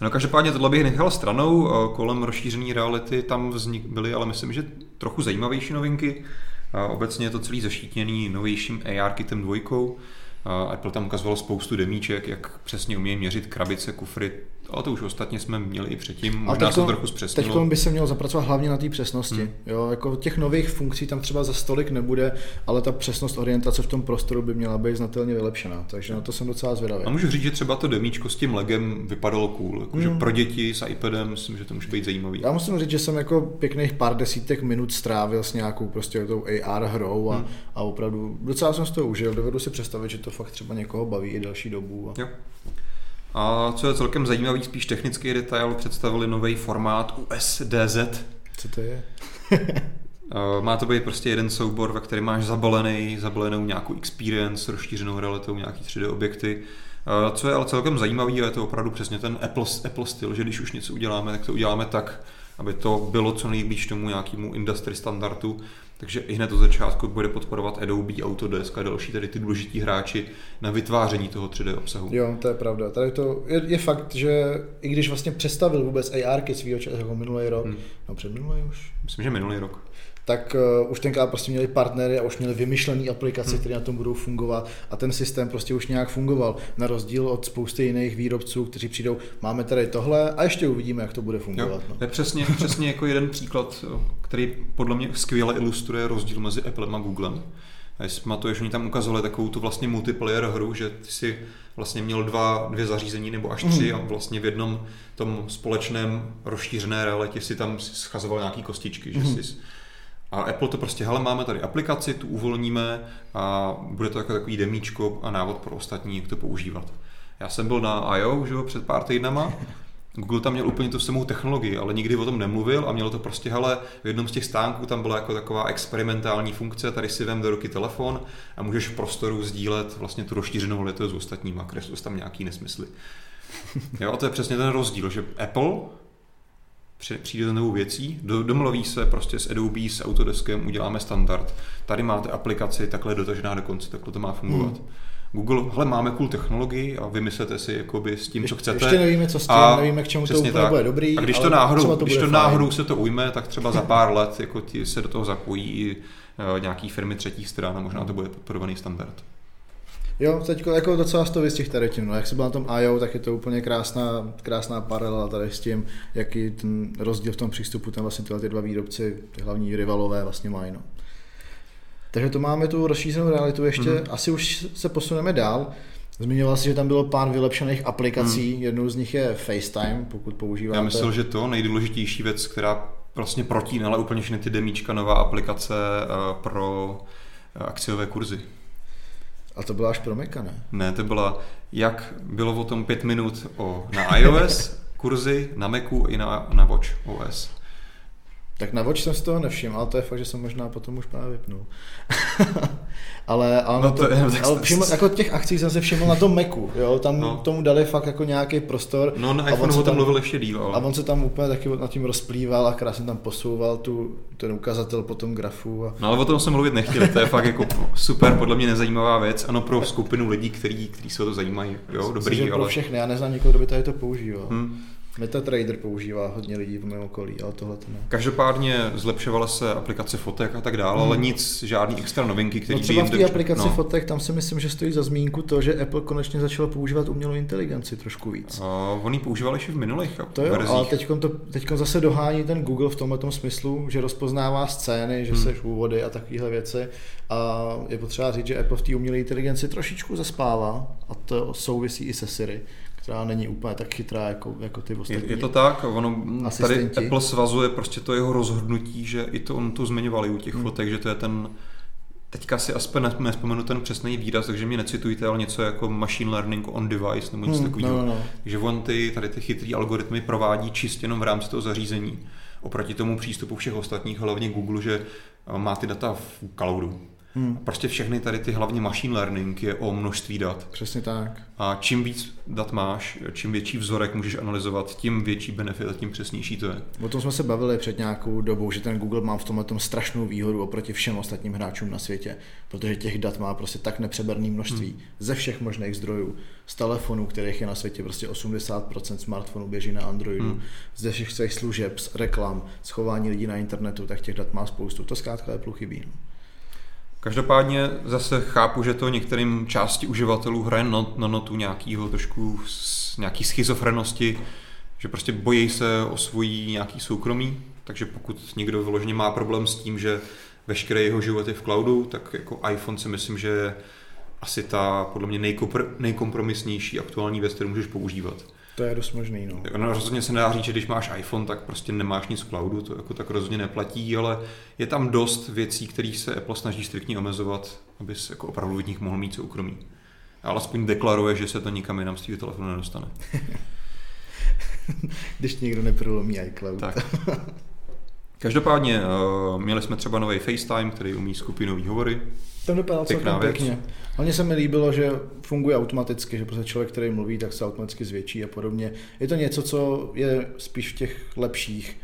No každopádně tohle bych nechal stranou, kolem rozšířené reality tam vznik, byly, ale myslím, že trochu zajímavější novinky. Obecně je to celý zašítněný novějším AR kitem dvojkou, Apple tam ukazoval spoustu demíček, jak přesně umí měřit krabice, kufry, ale to už ostatně jsme měli i předtím, možná teďko, se trochu zpřesnilo. Teď by se mělo zapracovat hlavně na té přesnosti. Hmm. Jo, jako těch nových funkcí tam třeba za stolik nebude, ale ta přesnost orientace v tom prostoru by měla být znatelně vylepšená, takže na to jsem docela zvědavý. A můžu říct, že třeba to demíčko s tím legem vypadalo cool, jako, hmm. pro děti s iPadem myslím, že to může být zajímavý. Já musím říct, že jsem jako pěkných pár desítek minut strávil s nějakou prostě tou AR hrou a, hmm. a opravdu docela jsem z toho užil. Dovedu si představit, že to fakt třeba někoho baví i další dobu. A... Jo. A co je celkem zajímavý, spíš technický detail, představili nový formát USDZ. Co to je? Eh, má to být prostě jeden soubor, ve kterém máš zabalený, zabalenou nějakou experience, rozšířenou realitou, nějaký 3D objekty. Eh, co je ale celkem zajímavý, je to opravdu přesně ten Apple, Apple styl, že když už něco uděláme, tak to uděláme tak, aby to bylo co nejblíž tomu nějakému industry standardu, takže i hned od začátku bude podporovat Adobe, Autodesk a další tady ty důležití hráči na vytváření toho 3D obsahu. Jo, to je pravda. Tady to je, je fakt, že i když vlastně představil vůbec AR svýho času jako minulý rok, hmm. no před minulý už? Myslím, že minulý rok tak uh, už tenkrát prostě měli partnery a už měli vymyšlené aplikace, hmm. které na tom budou fungovat a ten systém prostě už nějak fungoval, na rozdíl od spousty jiných výrobců, kteří přijdou, máme tady tohle a ještě uvidíme, jak to bude fungovat. Jo, no. To je přesně, přesně jako jeden příklad, který podle mě skvěle ilustruje rozdíl mezi Applem a Googlem. A jestli pamatuješ, oni tam ukazovali takovou tu vlastně multiplayer hru, že ty si vlastně měl dva, dvě zařízení nebo až tři mm. a vlastně v jednom tom společném rozšířené realitě si tam schazoval nějaký kostičky, že mm. si a Apple to prostě, hele, máme tady aplikaci, tu uvolníme a bude to jako takový demíčko a návod pro ostatní, jak to používat. Já jsem byl na I.O. Že, před pár týdnama, Google tam měl úplně tu samou technologii, ale nikdy o tom nemluvil a mělo to prostě, hele, v jednom z těch stánků tam byla jako taková experimentální funkce, tady si vem do ruky telefon a můžeš v prostoru sdílet vlastně tu rozšířenou realitu s ostatníma, kreslil tam nějaký nesmysly. Jo, a to je přesně ten rozdíl, že Apple přijde za novou věcí, domluví se prostě s Adobe, s Autodeskem, uděláme standard. Tady máte aplikaci, takhle dotažená do konce, takhle to má fungovat. Hmm. Google, hele, máme cool technologii a vymyslete si jakoby s tím, co chcete. Ještě nevíme, co s tím, a nevíme, k čemu to úplně tak. bude dobrý. A když to náhodou, to když to náhodou se to ujme, tak třeba za pár let jako ti se do toho zapojí i uh, nějaký firmy třetích stran a možná to bude podporovaný standard. Jo, teď jako docela z těch tady tím, no, jak se byl na tom IO, tak je to úplně krásná, krásná paralela tady s tím, jaký ten rozdíl v tom přístupu tam vlastně tyhle ty dva výrobci, ty hlavní rivalové vlastně mají. No. Takže to máme tu rozšířenou realitu ještě, mm. asi už se posuneme dál. Zmiňoval jsi, že tam bylo pár vylepšených aplikací, mm. jednou z nich je FaceTime, pokud používáte. Já myslel, že to nejdůležitější věc, která vlastně protínala úplně všechny ty demíčka, nová aplikace eh, pro eh, akciové kurzy. A to byla až pro Maca, ne? Ne, to byla, jak bylo o tom pět minut o, na iOS kurzy, na Macu i na, na Watch OS. Tak na Watch jsem si toho nevšiml, ale to je fakt, že jsem možná potom už právě vypnul. ale, ale, no to, to, je, ale všiml, jako těch akcí jsem se všiml na tom Macu, jo, tam no. tomu dali fakt jako nějaký prostor. No na iPhone o tom mluvil ještě díl. Ale... A on se tam úplně taky nad tím rozplýval a krásně tam posouval tu, ten ukazatel po tom grafu. A... No ale o tom jsem mluvit nechtěl, to je fakt jako super, podle mě nezajímavá věc, ano pro skupinu lidí, kteří, kteří se o to zajímají, jo, dobrý, Myslím, ale... pro všechny, já neznám nikoho, kdo by tady to používal. Hmm. MetaTrader používá hodně lidí v mém okolí, ale tohle to ne. Každopádně zlepšovala se aplikace fotek a tak dále, hmm. ale nic, žádný extra novinky, které no třeba v té aplikaci no. fotek, tam si myslím, že stojí za zmínku to, že Apple konečně začal používat umělou inteligenci trošku víc. A on ji používal ještě v minulých To jo, verzích. ale teď to, teďko zase dohání ten Google v tomhle smyslu, že rozpoznává scény, že hmm. seš úvody a takovéhle věci. A je potřeba říct, že Apple v té umělé inteligenci trošičku zaspává a to souvisí i se Siri která není úplně tak chytrá jako, jako ty ostatní. Je, je to tak, ono asistenti. tady Apple svazuje prostě to jeho rozhodnutí, že i to on to zmiňovali u těch hmm. fotek, že to je ten Teďka si aspoň nespomenu ten přesný výraz, takže mě necitujte, ale něco jako machine learning on device nebo něco hmm, takového. No, no. Takže on ty, tady ty chytrý algoritmy provádí čistě jenom v rámci toho zařízení. Oproti tomu přístupu všech ostatních, hlavně Google, že má ty data v cloudu. Hmm. Prostě všechny tady ty hlavně machine learning je o množství dat. Přesně tak. A čím víc dat máš, čím větší vzorek můžeš analyzovat, tím větší benefit a tím přesnější to je. O tom jsme se bavili před nějakou dobou, že ten Google má v tomhle tom strašnou výhodu oproti všem ostatním hráčům na světě, protože těch dat má prostě tak nepřeberné množství hmm. ze všech možných zdrojů, z telefonů, kterých je na světě prostě 80% smartfonů běží na Androidu, hmm. ze všech svých služeb, reklam, schování lidí na internetu, tak těch dat má spoustu. To zkrátka je chybí. No. Každopádně zase chápu, že to některým části uživatelů hraje na, na notu nějakýho trošku nějaký schizofrenosti, že prostě bojí se o svojí nějaký soukromí, takže pokud někdo vyloženě má problém s tím, že veškeré jeho život je v cloudu, tak jako iPhone si myslím, že je asi ta podle mě nejkompromisnější aktuální věc, kterou můžeš používat. To je dost možný, no. no. rozhodně se nedá říct, že když máš iPhone, tak prostě nemáš nic v cloudu, to jako tak rozhodně neplatí, ale je tam dost věcí, kterých se Apple snaží striktně omezovat, abys jako opravdu v nich mohl mít soukromí. Ale alespoň deklaruje, že se to nikam jinam z tvého telefonu nedostane. když někdo neprolomí iCloud. Tak. Každopádně uh, měli jsme třeba nový FaceTime, který umí skupinový hovory. Ten vypadal celkem pěkně. Hlavně se mi líbilo, že funguje automaticky, že prostě člověk, který mluví, tak se automaticky zvětší a podobně. Je to něco, co je spíš v těch lepších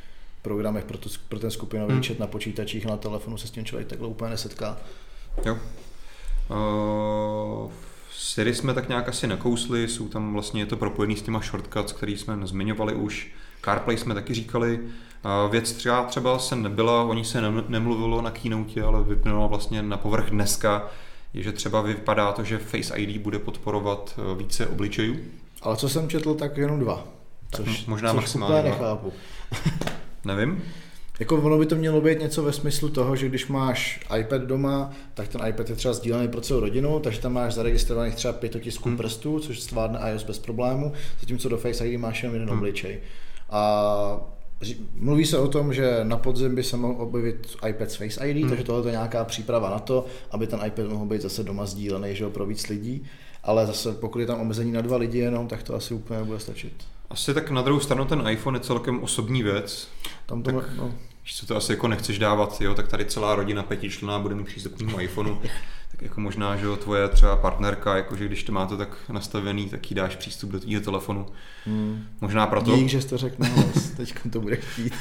programech pro, to, pro ten skupinový hmm. chat na počítačích, na telefonu se s tím člověk takhle úplně nesetká. Jo. Uh, Siri jsme tak nějak asi nakousli, jsou tam vlastně je to propojený s těma shortcuts, který jsme nezmiňovali už. CarPlay jsme taky říkali. Věc třeba, třeba se nebyla, o ní se nemluvilo na keynote, ale vypnula vlastně na povrch dneska, je, že třeba vypadá to, že Face ID bude podporovat eh, více obličejů. Ale co jsem četl, tak jenom dva. Tak což, možná což maximálně dva. nechápu. Nevím. Jako ono by to mělo být něco ve smyslu toho, že když máš iPad doma, tak ten iPad je třeba sdílený pro celou rodinu, takže tam máš zaregistrovaných třeba pět otisků hmm. prstů, což stvárne iOS bez problému, zatímco do Face ID máš jenom jeden hmm. obličej. A Mluví se o tom, že na podzim by se mohl objevit iPad s Face ID, hmm. takže tohle je nějaká příprava na to, aby ten iPad mohl být zase doma sdílený že pro víc lidí. Ale zase pokud je tam omezení na dva lidi jenom, tak to asi úplně nebude stačit. Asi tak na druhou stranu ten iPhone je celkem osobní věc. Tam to, tak, no. Když co to asi jako nechceš dávat, jo, tak tady celá rodina pětičlená bude mít přístup k iPhoneu. Tak jako možná, že jo, tvoje třeba partnerka, jakože když to má to tak nastavený, tak jí dáš přístup do tvého telefonu. Hmm. Možná proto... Dík, že jsi to řekl, teď to bude chtít.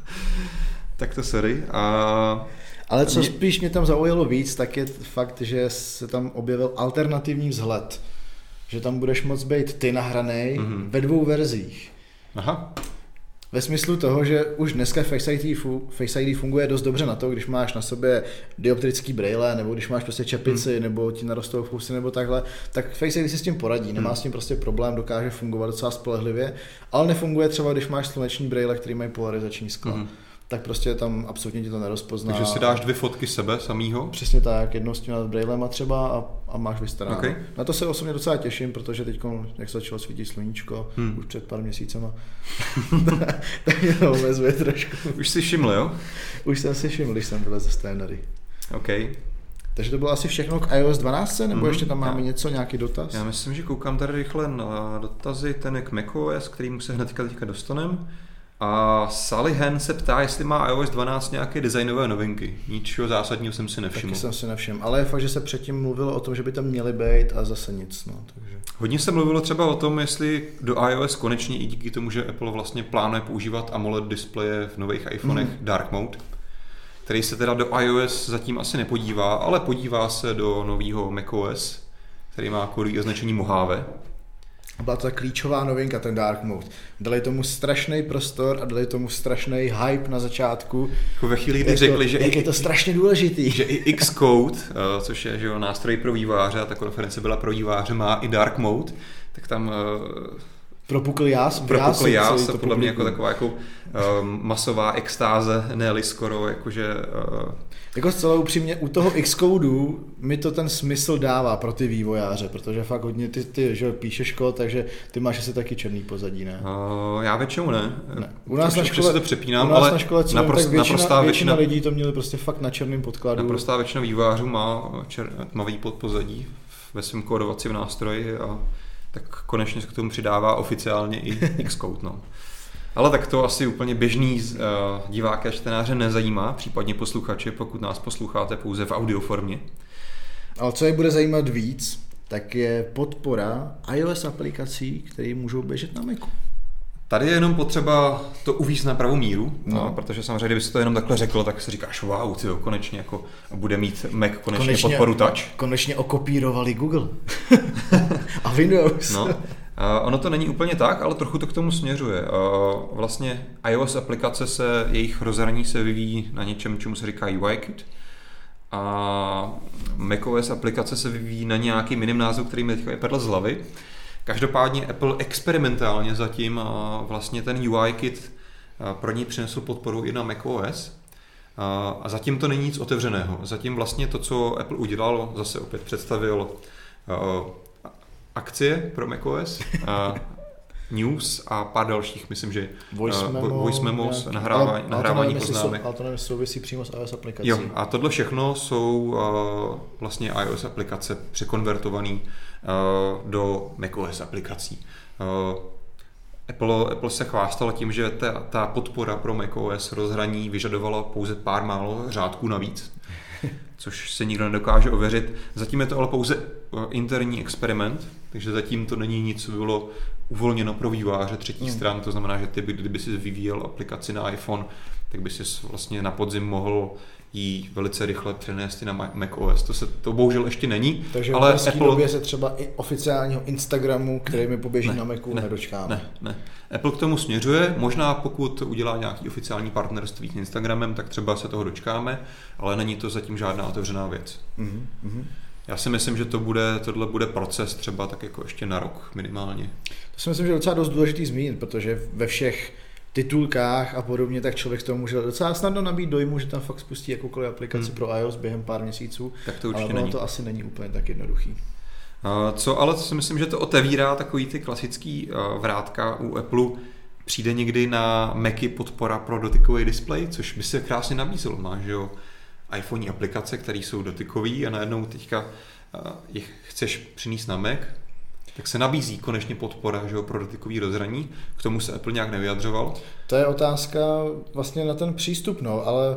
tak to sorry. A... Ale co mě... spíš mě tam zaujalo víc, tak je fakt, že se tam objevil alternativní vzhled. Že tam budeš moc být ty nahraný mm-hmm. ve dvou verzích. Aha. Ve smyslu toho, že už dneska Face ID, Face ID funguje dost dobře na to, když máš na sobě dioptrický braille, nebo když máš prostě čepici, hmm. nebo ti narostou fousy, nebo takhle, tak Face ID si s tím poradí, nemá hmm. s tím prostě problém, dokáže fungovat docela spolehlivě, ale nefunguje třeba, když máš sluneční braille, který mají polarizační skla. Hmm tak prostě tam absolutně ti to nerozpozná. Takže si dáš dvě fotky sebe samýho? Přesně tak, jednou s tím brailem a třeba a, a máš vystaráno. Okay. Na to se osobně docela těším, protože teď, jak se začalo svítit sluníčko, hmm. už před pár měsícema, tak mě to omezuje trošku. Už jsi všiml, jo? Už jsem si všiml, když jsem byl ze Stenery. OK. Takže to bylo asi všechno k iOS 12, nebo mm-hmm. ještě tam máme já, něco, nějaký dotaz? Já myslím, že koukám tady rychle na dotazy, ten je k macOS, kterým se hnedka teďka dostaneme. A Sally Hen se ptá, jestli má iOS 12 nějaké designové novinky. Ničeho zásadního jsem si nevšiml. Taky jsem si nevšiml, ale je fakt, že se předtím mluvilo o tom, že by tam měly být a zase nic. No, takže. Hodně se mluvilo třeba o tom, jestli do iOS konečně i díky tomu, že Apple vlastně plánuje používat AMOLED displeje v nových iPhonech mm. Dark Mode, který se teda do iOS zatím asi nepodívá, ale podívá se do nového macOS, který má kódové označení Mojave byla to ta klíčová novinka, ten Dark Mode. Dali tomu strašný prostor a dali tomu strašný hype na začátku. Jako ve chvíli, kdy řekli, že jak i, je to strašně důležitý. Že i Xcode, eh, což je že jo, nástroj pro výváře, a ta konference byla pro výváře, má i Dark Mode, tak tam eh, Propukl jas, propukl jas a podle mě jako taková jako um, masová extáze, ne skoro, jakože uh, jako zcela upřímně, u toho Xcode mi to ten smysl dává pro ty vývojáře, protože fakt hodně ty, ty že píšeš kód, takže ty máš asi taky černý pozadí, ne? Uh, já většinou ne. ne. U nás na škole, to přepínám, u nás ale na škole co naprost, tak většina, většina, většina, lidí to měli prostě fakt na černém podkladu. Naprostá většina vývojářů má čer, tmavý podpozadí ve svém kódovacím nástroji a tak konečně se k tomu přidává oficiálně i Xcode. No. Ale tak to asi úplně běžný uh, diváky a čtenáře nezajímá, případně posluchače, pokud nás posloucháte pouze v audioformě. Ale co je bude zajímat víc, tak je podpora iOS aplikací, které můžou běžet na Macu. Tady je jenom potřeba to uvíct na pravou míru, no. No, protože samozřejmě, kdyby si to jenom takhle řekl, tak si říkáš, wow, tyjo, konečně jako bude mít Mac konečně, konečně podporu Touch. Konečně okopírovali Google a Windows. No. Uh, ono to není úplně tak, ale trochu to k tomu směřuje. Uh, vlastně iOS aplikace se, jejich rozhraní se vyvíjí na něčem, čemu se říká UIKit. A macOS aplikace se vyvíjí na nějaký jiným názvu, který mi teďka vypadl z hlavy. Každopádně Apple experimentálně zatím uh, vlastně ten UIKit pro ní přinesl podporu i na macOS. A zatím to není nic otevřeného. Zatím vlastně to, co Apple udělal, zase opět představil akcie pro macOS, a news a pár dalších, myslím, že voice, memo, voice memos, nějaký, nahrávání, ale, nahrávání ale poznámek. Ale to nevím, souvisí přímo s iOS aplikací. Jo, a tohle všechno jsou uh, vlastně iOS aplikace překonvertované uh, do macOS aplikací. Uh, Apple, Apple se chvástal tím, že ta, ta podpora pro macOS rozhraní vyžadovala pouze pár málo řádků navíc, což se nikdo nedokáže ověřit. Zatím je to ale pouze interní experiment, takže zatím to není nic, co bylo uvolněno pro výváře třetí hmm. stran, to znamená, že ty, kdyby si vyvíjel aplikaci na iPhone, tak by si vlastně na podzim mohl ji velice rychle přenést i na Mac OS. To, se, to bohužel ještě není. Takže ale v Apple... době se třeba i oficiálního Instagramu, který mi poběží ne, na Macu, ne, nedočkáme. Ne, ne. Apple k tomu směřuje. Možná pokud udělá nějaký oficiální partnerství s Instagramem, tak třeba se toho dočkáme, ale není to zatím žádná otevřená věc. Mm-hmm. Já si myslím, že to bude, tohle bude proces třeba tak jako ještě na rok minimálně. To si myslím, že je docela dost důležitý zmínit, protože ve všech titulkách a podobně, tak člověk toho může docela snadno nabít dojmu, že tam fakt spustí jakoukoliv aplikaci hmm. pro iOS během pár měsíců. Tak to určitě ale není. to asi není úplně tak jednoduchý. Co ale co si myslím, že to otevírá takový ty klasický vrátka u Apple, přijde někdy na Macy podpora pro dotykový displej, což by se krásně nabízelo. Máš jo, iPhone aplikace, které jsou dotykové a najednou teďka jich chceš přinést na Mac, tak se nabízí konečně podpora že jo, pro dotykový rozhraní. K tomu se Apple nějak nevyjadřoval. To je otázka vlastně na ten přístup, no, ale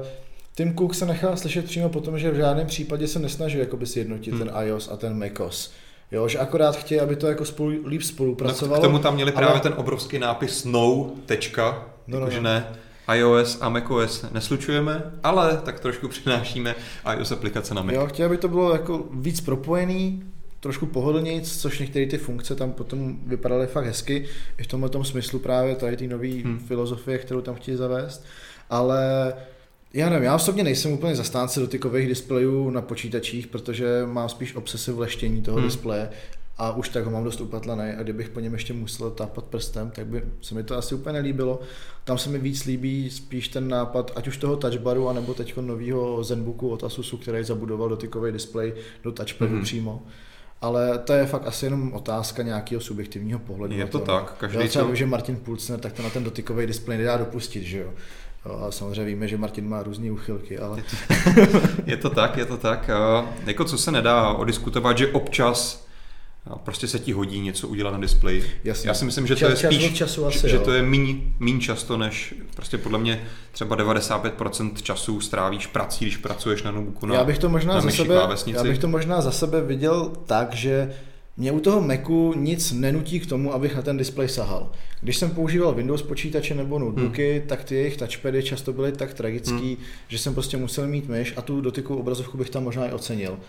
Tim Cook se nechal slyšet přímo potom, že v žádném případě se nesnaží jakoby sjednotit hmm. ten iOS a ten macOS. Jo, že akorát chtějí, aby to jako spolu, líp spolupracovalo. No, k tomu tam měli právě ale... ten obrovský nápis no, tečka, no, no, no. ne, iOS a macOS neslučujeme, ale tak trošku přinášíme iOS aplikace na Mac. Jo, chtěl, aby to bylo jako víc propojený, trošku pohodlnějc, což některé ty funkce tam potom vypadaly fakt hezky, i v tomhle tom smyslu právě tady ty nové hmm. filozofie, kterou tam chtějí zavést, ale já nevím, já osobně nejsem úplně zastánce dotykových displejů na počítačích, protože mám spíš obsesiv leštění toho hmm. displeje a už tak ho mám dost upatlaný a kdybych po něm ještě musel tápat prstem, tak by se mi to asi úplně nelíbilo. Tam se mi víc líbí spíš ten nápad, ať už toho touchbaru, anebo teď nového Zenbooku od Asusu, který zabudoval dotykový displej do touchpadu mm-hmm. přímo ale to je fakt asi jenom otázka nějakého subjektivního pohledu. Je to to, tak. Každý Já třeba to... že Martin Pulcner, tak to na ten dotykový displej nedá dopustit, že jo. A samozřejmě víme, že Martin má různé uchylky, ale... je to tak, je to tak. Jako co se nedá odiskutovat, že občas prostě se ti hodí něco udělat na displeji. Jasně. Já si myslím, že to Čas- je spíš, času asi, že, jo. to je míň, míň často, než prostě podle mě třeba 95% času strávíš prací, když pracuješ na notebooku na, já bych to možná na za sebe, klávesnici. já bych to možná za sebe viděl tak, že mě u toho Macu nic nenutí k tomu, abych na ten displej sahal. Když jsem používal Windows počítače nebo notebooky, hmm. tak ty jejich touchpady často byly tak tragický, hmm. že jsem prostě musel mít myš a tu dotykovou obrazovku bych tam možná i ocenil.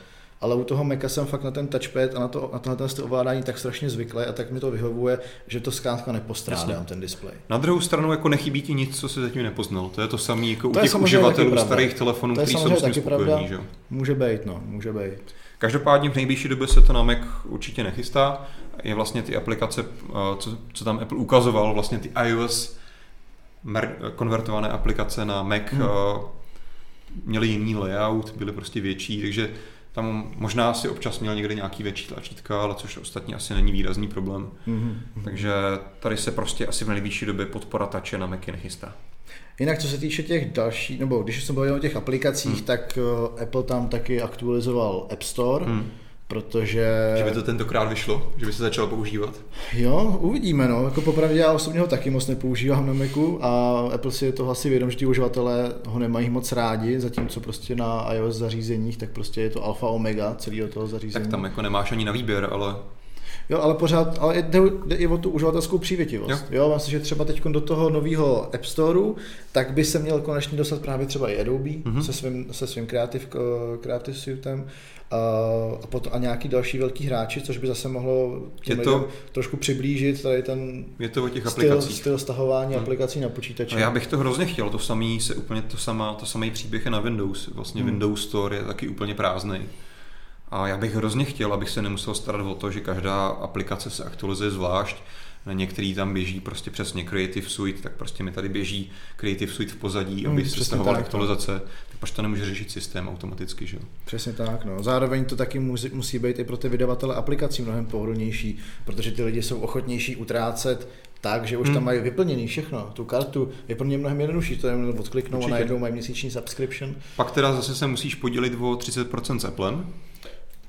Ale u toho Maca jsem fakt na ten touchpad a na, to, na tohle ten ovládání tak strašně zvyklý a tak mi to vyhovuje, že to zkrátka nepostrádám Jasně. ten displej. Na druhou stranu jako nechybí ti nic, co si zatím nepoznal. To je to samé jako To u těch uživatelů starých telefonů, To kteří jsou s tím taky spokojení. Může být, no, může být. Každopádně v nejbližší době se to na Mac určitě nechystá. Je vlastně ty aplikace, eh, co, co tam Apple ukazoval, vlastně ty iOS konvertované aplikace na Mac Hmm. hmm. měly jiný layout, byly prostě větší, takže tam možná si občas měl někde nějaký větší tlačítka, ale což ostatně asi není výrazný problém. Mm-hmm. Takže tady se prostě asi v nejbližší době podpora tače na Macy nechystá. Jinak co se týče těch dalších, nebo když jsem bavil o těch aplikacích, Hmm. tak uh, Apple tam taky aktualizoval App Store, Hmm. protože... Že by to tentokrát vyšlo, že by se začalo používat. Jo, uvidíme, no. Jako popravdě já osobně ho taky moc nepoužívám na Macu a Apple si je toho asi vědom, že ti uživatelé ho nemají moc rádi, zatímco prostě na iOS zařízeních, tak prostě je to alfa omega celého toho zařízení. Tak tam jako nemáš ani na výběr, ale Jo, ale pořád, ale jde, jde i o tu uživatelskou přívětivost. Jo, jo mám si, že třeba teď do toho nového App Storeu, tak by se měl konečně dostat právě třeba i Adobe Mhm. mm-hmm. se svým, se svým Creative, Creative Suitem a, a, potom, a nějaký další velký hráči, což by zase mohlo těm Je to- trošku přiblížit tady ten je to o těch styl, aplikacích. styl stahování Hmm. aplikací na počítači. A já bych to hrozně chtěl, to samý se úplně to samá, to samý příběh je na Windows. Vlastně hmm. Windows Store je taky úplně prázdný. A já bych hrozně chtěl, abych se nemusel starat o to, že každá aplikace se aktualizuje zvlášť. Na některý tam běží prostě přesně Creative Suite, tak prostě mi tady běží Creative Suite v pozadí, Hmm, aby přesně se stahoval no. aktualizace. Tak proč to nemůže řešit systém automaticky, že jo? Přesně tak. No. Zároveň to taky musí, musí být i pro ty vydavatele aplikací mnohem pohodlnější, protože ty lidi jsou ochotnější utrácet tak, že už Hmm. tam mají vyplněný všechno. Tu kartu je pro ně mnohem jednodušší, to jenom odkliknou Určitě. a najednou mají měsíční subscription. Pak teda zase se musíš podělit o 30% s Applem.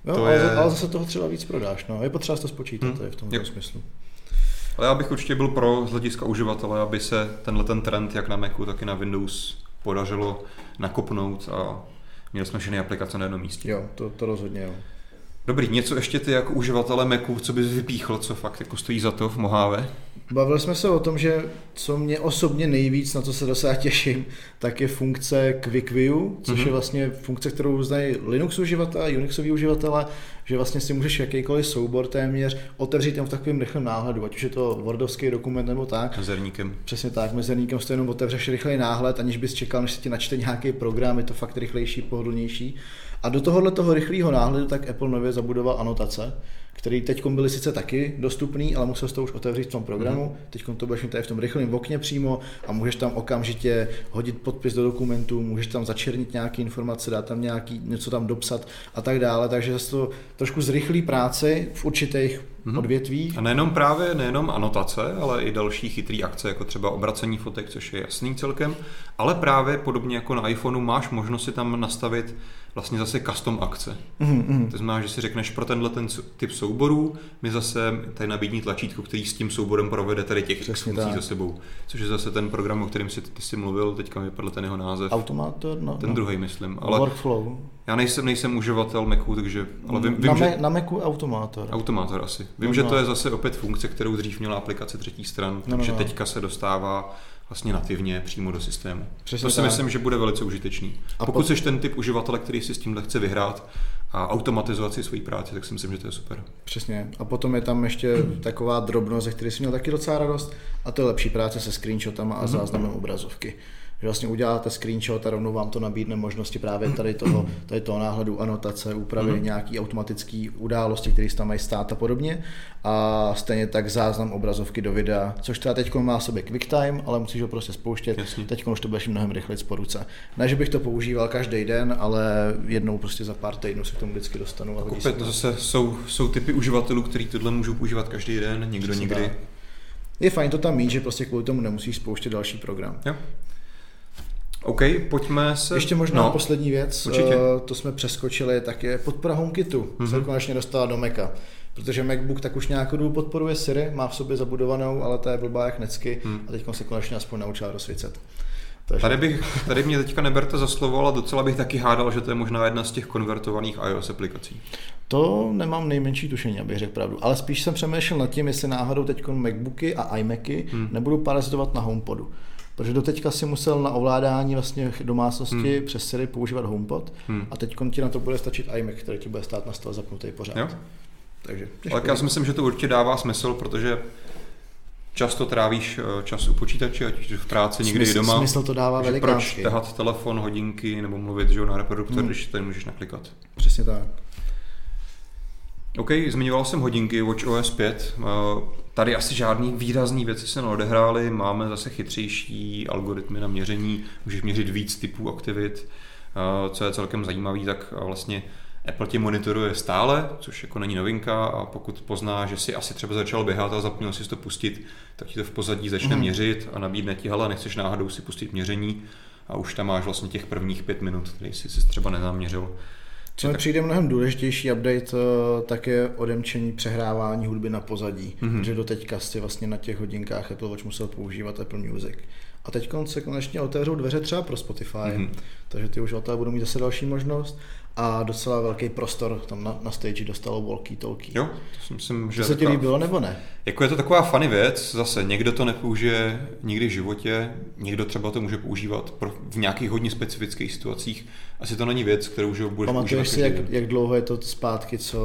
No, To ale, je- ale zase toho třeba víc prodáš. No. Je potřeba to spočítat, Hmm. to je v tom Jo. smyslu. Ale já bych určitě byl pro z hlediska uživatele, aby se tenhle ten trend jak na Macu, tak i na Windows podařilo nakopnout a měli jsme všechny aplikace na jednom místě. Jo, to, to rozhodně jo. Dobrý, něco ještě ty jako uživatele Macu, co bys vypíchl, co fakt jako stojí za to v Mojave? Bavili jsme se o tom, že co mě osobně nejvíc, na co se docela těším, tak je funkce Quick View, což Mhm. je vlastně funkce, kterou znají Linux uživatelé, Unixoví uživatelé, že vlastně si můžeš jakýkoliv soubor téměř otevřít jen v takovém rychlém náhledu, ať už je to Wordovský dokument nebo tak. Zerníkem. Přesně tak, mezerníkem si to jenom otevřeš rychlej náhled, aniž bys čekal, než se ti načte nějaký program, je to fakt rychlejší, pohodlnější. A do tohohle toho rychlého náhledu tak Apple nově zabudoval anotace, které teď byly sice taky dostupný, ale musel to už otevřít v tom programu. Mm. Teď to budeš mít tady v tom rychlém okně přímo a můžeš tam okamžitě hodit podpis do dokumentu, můžeš tam začernit nějaké informace, dát tam nějaký, něco tam dopsat a tak dále. Takže zase to trošku zrychlí práci v určitých Mhm. mm. odvětvích. A nejenom právě, nejenom anotace, ale i další chytrý akce, jako třeba obracení fotek, což je jasný celkem, ale právě podobně jako na iPhoneu máš možnost si tam nastavit vlastně zase custom akce. Mm, To znamená, že si řekneš pro tenhle ten typ souborů, mi zase tady nabídní tlačítko, který s tím souborem provede tady těch Přesně funkcí tak. za sebou. Což je zase ten program, o kterém si ty jsi mluvil, teďka mi vypadl ten jeho název. Automátor, no, ten no. druhý, myslím. Ale Workflow. já nejsem, nejsem uživatel Macu, takže, ale vím, vím na, že... Na Macu automátor. Automátor asi. Vím, No, že no. to je zase opět funkce, kterou dřív měla aplikace třetí stran, No, no, takže no. teďka se dostává vlastně nativně přímo do systému. Přesně to si tak. myslím, že bude velice užitečný. A pokud pot- jsi ten typ uživatele, který si s tímhle chce vyhrát a automatizovat si svoji práci, tak si myslím, že to je super. Přesně. A potom je tam ještě taková drobnost, ze které jsem měl taky docela radost, a to je lepší práce se screenshotama a záznamem obrazovky. Že vlastně uděláte screenshot a rovnou vám to nabídne možnosti právě tady toho, tady toho náhledu, anotace, úpravy, Mhm. nějaký automatický události, které se tam mají stát a podobně. A stejně tak záznam obrazovky do videa, což třeba teď má sobě QuickTime, ale musíš ho prostě spouštět. Teď už to budeš mnohem rychleji po ruce. Ne, že bych to používal každý den, ale jednou prostě za pár týdnů se k tomu vždycky dostanu. A Opět to. zase jsou, jsou typy uživatelů, kteří tohle můžou používat každý den, někdo Přesně tak. Je fajn to tam mít, že prostě kvůli tomu nemusíš spouštět další program. Jo. OK, pojďme se... Ještě možná no, poslední věc, určitě. eh, to jsme přeskočili, tak je podpora HomeKitu, mm-hmm. se konečně dostala do Maca. Protože MacBook tak už nějakou dobu podporuje Siri, má v sobě zabudovanou, ale to je blbá jak necky hmm. a teď se konečně aspoň naučila rozsvícet. Takže... Tady, bych, tady mě teďka neberte za slovo, ale docela bych taky hádal, že to je možná jedna z těch konvertovaných iOS aplikací. To nemám nejmenší tušení, abych řekl pravdu. Ale spíš jsem přemýšlel nad tím, jestli náhodou teď MacBooky a iMacy hmm. nebudou parazitovat na HomePodu. Protože doteďka si musel na ovládání vlastně domácnosti hmm. přes Siri používat HomePod hmm. a teď ti na to bude stačit iMac, který ti bude stát na stole zapnutý pořád. Jo? Takže, Ale já si myslím, že to určitě dává smysl, protože často trávíš eh, čas u počítače, ať už v práci, někdy smysl, doma. Smysl to dává velikánský. Proč tahat telefon, hodinky nebo mluvit že, na reproduktor, hmm. když tady můžeš naklikat. Přesně tak. OK, zmiňoval jsem hodinky WatchOS 5. Eh, tady asi žádný výrazný věci se neodehrály. Máme zase chytřejší algoritmy na měření. Můžeš měřit víc typů aktivit. Eh, co je celkem zajímavý, tak vlastně Apple tě monitoruje stále, což jako není novinka a pokud pozná, že si asi třeba začal běhat a zapnul si to pustit, tak ti to v pozadí začne mm. měřit a nabídne ti, hele, nechceš náhodou si pustit měření a už tam máš vlastně těch prvních pět minut, který jsi si třeba nezaměřil. Co mi tak... přijde mnohem důležitější update, eh, tak je odemčení přehrávání hudby na pozadí, mm-hmm. protože doteďka si vlastně na těch hodinkách Apple Watch musel používat Apple Music. A teď se konečně otevřou dveře třeba pro Spotify, mm-hmm. takže ty uživatelé budou mít zase další možnost a docela velký prostor tam na, na stage dostalo walkie talkie. Jo, to si myslím, že... To se ti líbilo nebo ne? Jako je to taková funny věc, zase někdo to nepoužije nikdy v životě, někdo třeba to může používat v nějakých hodně specifických situacích. Asi to není věc, kterou už budeš Pamatuješ si, jak, jak, dlouho je to zpátky, co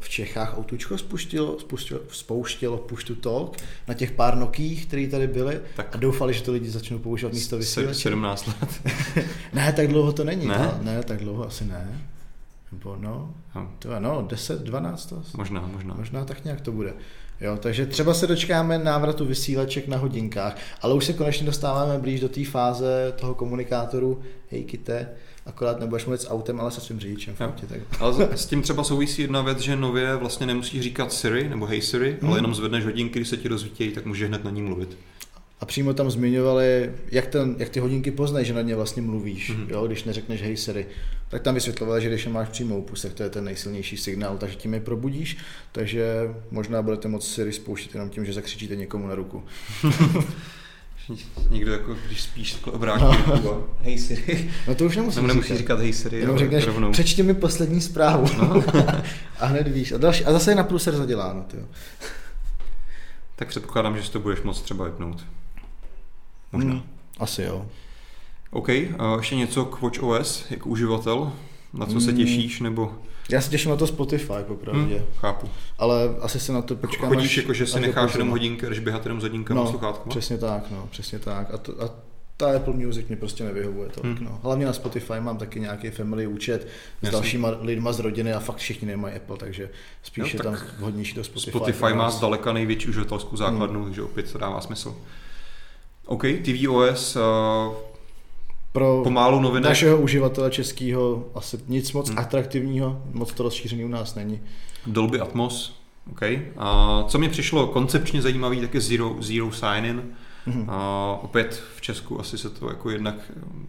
v Čechách Autučko spustilo, spustilo, spouštilo Push to Talk na těch pár Nokích, které tady byly tak. a doufali, že to lidi začnou používat místo vysílače. 17 let. ne, tak dlouho to není. Ne, ne tak dlouho asi ne. Nebo no, to no, 10, 12 to asi. Možná, možná. Možná tak nějak to bude. Jo, takže třeba se dočkáme návratu vysílaček na hodinkách, ale už se konečně dostáváme blíž do té fáze toho komunikátoru, hej kite, akorát nebudeš mluvit s autem, ale se svým řidičem. Autě, tak. Ale s tím třeba souvisí jedna věc, že nově vlastně nemusíš říkat Siri nebo Hey Siri, hmm. ale jenom zvedneš hodinky, když se ti rozvítějí, tak můžeš hned na ní mluvit. A přímo tam zmiňovali, jak, ten, jak ty hodinky poznají, že na ně vlastně mluvíš, mm-hmm. jo, když neřekneš hej Siri. Tak tam vysvětlovali, že když je máš přímo pustek, to je ten nejsilnější signál, takže tím je probudíš, takže možná budete moct Siri spouštět jenom tím, že zakřičíte někomu na ruku. Někdo jako, když spíš obrátí no. ruku hej Siri. No to už nemusíš Nebo nemusíš říkat, říkat hej Siri. Jenom řekneš, rovnou. přečti mi poslední zprávu. No. a hned víš. A, další, a zase je na průser zaděláno. Tyjo. tak předpokládám, že si to budeš moc třeba vypnout. Možná. Hmm, asi jo. OK, a ještě něco k WatchOS jako uživatel? Na co hmm. se těšíš, nebo... Já se těším na to Spotify, popravdě. Hmm, chápu. Ale asi se na to počkám. Chodíš jako, že si necháš jenom hodinky, když běhat jenom s hodinkama no, sluchátkama? přesně tak, no, přesně tak. A, to, a ta Apple Music mě prostě nevyhovuje tolik. Hmm. No. Hlavně na Spotify mám taky nějaký family účet s Jasný. dalšíma lidma z rodiny a fakt všichni nemají Apple, takže spíš je tam vhodnější to Spotify. Spotify má zdaleka největší uživatelskou základnu, hmm. takže opět to dává smysl. OK, tvOS uh, pro pomálu novinek. našeho uživatele českého asi nic moc hmm. atraktivního, moc to rozšířený u nás není. Dolby Atmos, OK. A co mi přišlo koncepčně zajímavý, tak je Zero, Zero Sign-in. Mm-hmm. A opět v Česku asi se to jako jednak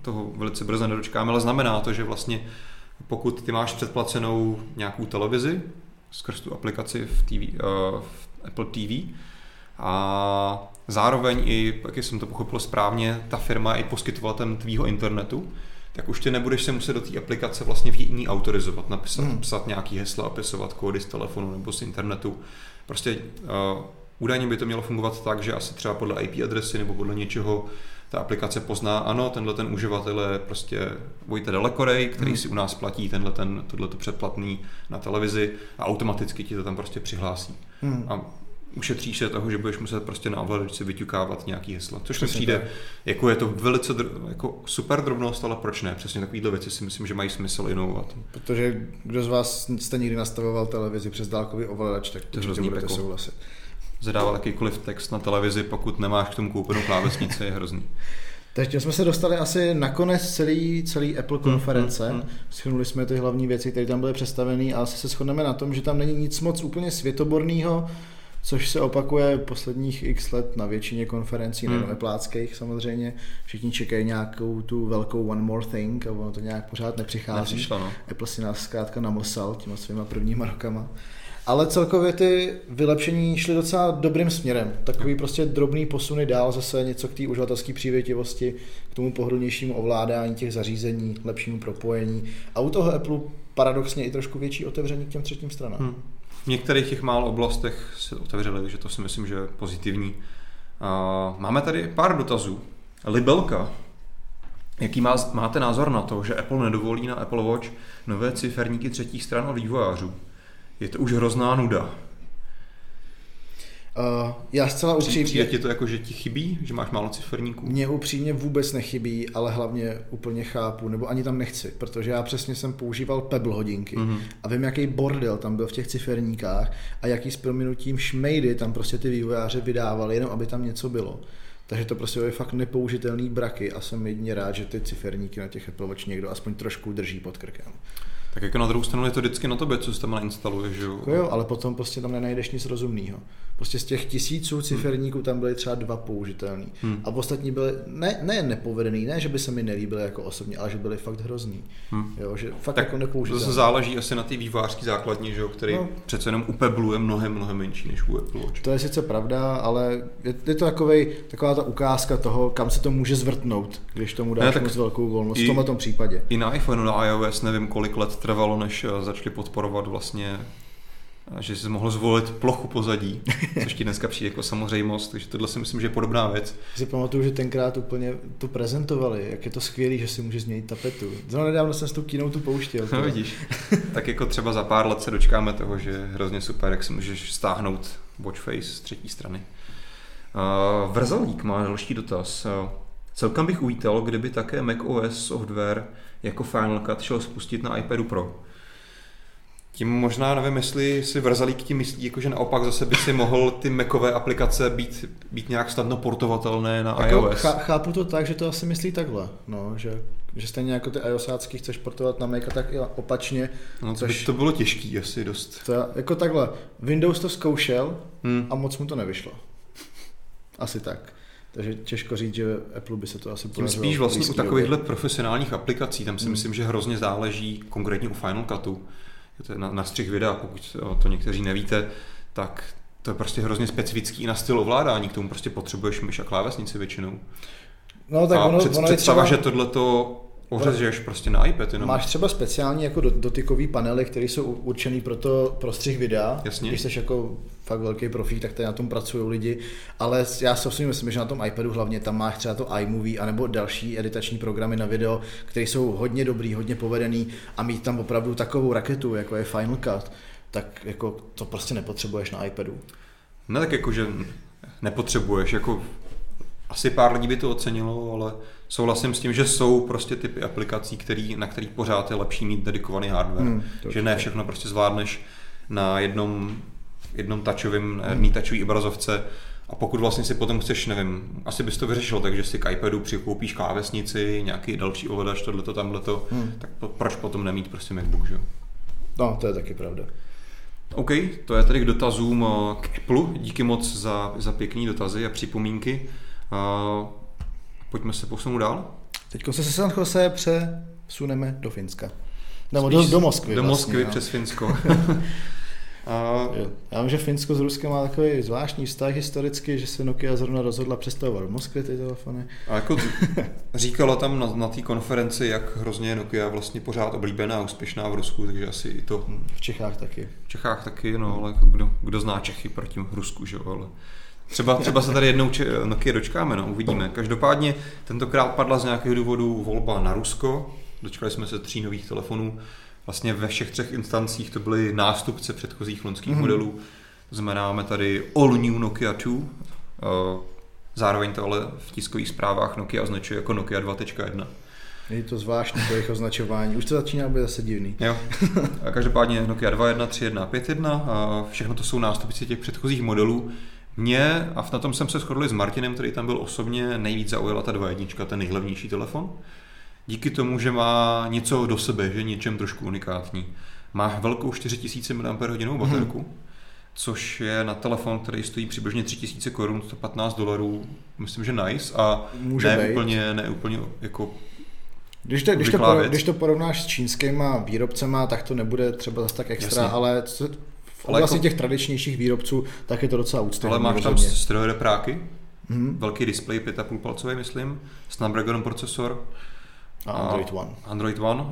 toho velice brzo nedočkáme, ale znamená to, že vlastně pokud ty máš předplacenou nějakou televizi skrz tu aplikaci v, TV, uh, eh, v Apple TV a zároveň i, jak jsem to pochopil správně, ta firma je i poskytovatelem tvýho internetu, tak už ty nebudeš se muset do té aplikace vlastně v ní autorizovat, napsat, hmm. psat nějaký hesla, opisovat kódy z telefonu nebo z internetu. Prostě uh, údajně by to mělo fungovat tak, že asi třeba podle IP adresy nebo podle něčeho ta aplikace pozná, ano, tenhle ten uživatel je prostě Vojta Dalekorej, který hmm. si u nás platí tenhle ten, tohleto předplatný na televizi a automaticky ti to tam prostě přihlásí. Hmm. A ušetříš se toho, že budeš muset prostě na ovladačce vyťukávat nějaký hesla. Což mi přijde, tak. jako je to velice jako super drobnost, ale proč ne? Přesně takovýhle věci si myslím, že mají smysl inovovat. Protože kdo z vás jste někdy nastavoval televizi přes dálkový ovladač, tak to určitě budete peko. souhlasit. Zadával jakýkoliv text na televizi, pokud nemáš k tomu koupenou klávesnici, je hrozný. Takže jsme se dostali asi nakonec celý, celý Apple hmm, konference. Hmm, hmm. Schrnuli jsme ty hlavní věci, které tam byly představeny a asi se shodneme na tom, že tam není nic moc úplně světoborného, což se opakuje posledních x let na většině konferencí, hmm. nejenom epláckých samozřejmě. Všichni čekají nějakou tu velkou one more thing a ono to nějak pořád nepřichází. Nepřišlo, no. Apple si nás zkrátka namlsal těma svýma prvníma rokama. Ale celkově ty vylepšení šly docela dobrým směrem. Takový prostě drobný posuny dál, zase něco k té uživatelské přívětivosti, k tomu pohodlnějšímu ovládání těch zařízení, lepšímu propojení. A u toho Apple paradoxně i trošku větší otevření k těm třetím stranám. Hmm. V některých těch málo oblastech se otevřeli, takže to si myslím, že je pozitivní. Máme tady pár dotazů. Libelka. Jaký má, máte názor na to, že Apple nedovolí na Apple Watch nové ciferníky třetích stran od vývojářů? Je to už hrozná nuda. Uh, já zcela upřímně... Přijde ti to jako, že ti chybí, že máš málo ciferníků? Mně upřímně vůbec nechybí, ale hlavně úplně chápu, nebo ani tam nechci, protože já přesně jsem používal Pebble hodinky mm-hmm. a vím, jaký bordel tam byl v těch ciferníkách a jaký s prominutím šmejdy tam prostě ty vývojáři vydávali, jenom aby tam něco bylo. Takže to prostě je fakt nepoužitelný braky a jsem jedině rád, že ty ciferníky na těch Apple Watch někdo aspoň trošku drží pod krkem. Tak jako na druhou stranu je to vždycky na tobě, co si tam nainstaluješ, že jo? Jako jo, ale potom prostě tam nenajdeš nic rozumného. Prostě z těch tisíců ciferníků tam byly třeba dva použitelný. Hmm. A ostatní byly ne, ne nepovedený, ne, že by se mi nelíbily jako osobně, ale že byly fakt hrozný. Hmm. Jo, že fakt tak jako nepoužitelný. To záleží asi na té vývářské základní, že jo, který no. přece jenom u Pebble je mnohem, mnohem menší než u Apple Watch. To je sice pravda, ale je, je to takovej, taková ta ukázka toho, kam se to může zvrtnout, když tomu dáš ne, moc velkou volnost i, v tomhle tom případě. I na iPhone, na iOS nevím, kolik let trvalo, než eh, začali podporovat vlastně že jsi mohl zvolit plochu pozadí, což ti dneska přijde jako samozřejmost, takže tohle si myslím, že je podobná věc. Si pamatuju, že tenkrát úplně to prezentovali, jak je to skvělé, že si může změnit tapetu. Zrovna nedávno jsem s tou tu pouštěl. No vidíš, tak jako třeba za pár let se dočkáme toho, že je hrozně super, jak si můžeš stáhnout watch face z třetí strany. Uh, Vrzalík má další dotaz. Celkem bych uvítal, kdyby také macOS software jako Final Cut šel spustit na iPadu Pro. Tím možná nevím, jestli si Vrzalík tím myslí, jako že naopak zase by si mohl ty Macové aplikace být, být nějak snadno portovatelné na jako iOS. Chápu to tak, že to asi myslí takhle, no, že, že stejně jako ty iOSácky chceš portovat na Mac, tak i opačně. No, to by to bylo těžký asi dost. To, jako takhle, Windows to zkoušel hmm. a moc mu to nevyšlo. Asi tak. Takže těžko říct, že Apple by se to asi Tím spíš vlastně u takovýchhle profesionálních aplikací, tam si hmm. myslím, že hrozně záleží konkrétně u Final Cutu na, na střih videa, pokud to někteří nevíte, tak to je prostě hrozně specifický na styl ovládání, k tomu prostě potřebuješ myš a klávesnici většinou. No, tak a ono, před, ono představa, třeba... že tohle to ořezeš prostě na iPad. Jenom. Máš třeba speciální jako dotykový panely, které jsou určený pro to pro střih videa. Jasně. Když jsi jako fakt velký profík, tak tady na tom pracují lidi. Ale já si osobně myslím, že na tom iPadu hlavně tam máš třeba to iMovie anebo další editační programy na video, které jsou hodně dobrý, hodně povedený a mít tam opravdu takovou raketu, jako je Final Cut, tak jako to prostě nepotřebuješ na iPadu. Ne tak jako, že nepotřebuješ, jako asi pár lidí by to ocenilo, ale souhlasím s tím, že jsou prostě typy aplikací, který, na kterých pořád je lepší mít dedikovaný hardware. Hmm, že ne všechno prostě zvládneš na jednom, jednom touchovým, hmm. jedný touchový obrazovce a pokud vlastně si potom chceš, nevím, asi bys to vyřešil, takže si k iPadu přikoupíš klávesnici, nějaký další ovladač, tohleto, tamhleto, hmm. tak po, proč potom nemít prostě MacBook, že? No, to je taky pravda. OK, to je tedy k dotazům eh, k Apple. Díky moc za, za pěkný dotazy a připomínky. Uh, pojďme se posunout dál. Teď se se San Jose přesuneme do Finska. Nebo do, do Moskvy. Do vlastně, Moskvy no. přes Finsko. A... Já vím, že Finsko s Ruskem má takový zvláštní vztah historicky, že se Nokia zrovna rozhodla přestavovat v Moskvě ty telefony. A jako říkala tam na, na té konferenci, jak hrozně je Nokia vlastně pořád oblíbená a úspěšná v Rusku, takže asi i to. V Čechách taky. V Čechách taky, no, ale jako kdo, kdo zná Čechy proti Rusku, že jo, ale Třeba, třeba se tady jednou Nokia dočkáme, no, uvidíme. Každopádně tentokrát padla z nějakého důvodu volba na Rusko. Dočkali jsme se tří nových telefonů. Vlastně ve všech třech instancích to byly nástupce předchozích loňských mm-hmm. modelů. To znamená, máme tady All New Nokia 2. Eh, zároveň to ale v tiskových zprávách Nokia označuje jako Nokia 2.1. Je to zvláštní to jejich označování. Už to začíná být zase divný. Jo. A každopádně Nokia 2.1, 3.1, 5.1 a všechno to jsou nástupci těch předchozích modelů. Mě, a na tom jsem se shodli s Martinem, který tam byl osobně, nejvíc zaujala ta 2.1, ten nejhlavnější telefon. Díky tomu, že má něco do sebe, že něčem trošku unikátní. Má velkou 4000 mAh baterku, hmm. což je na telefon, který stojí přibližně 3000 korun, 115 dolarů, myslím, že nice a Může ne být. úplně, ne úplně jako když to, když, to, když to porovnáš s čínskýma výrobcema, tak to nebude třeba zase tak extra, Jasně. ale co, v oblasti jako... těch tradičnějších výrobců, tak je to docela úcty. Ale máš tam strojové práky, mm-hmm. velký displej 5,5 palcový, myslím, Snapdragon procesor, a Android One. Android One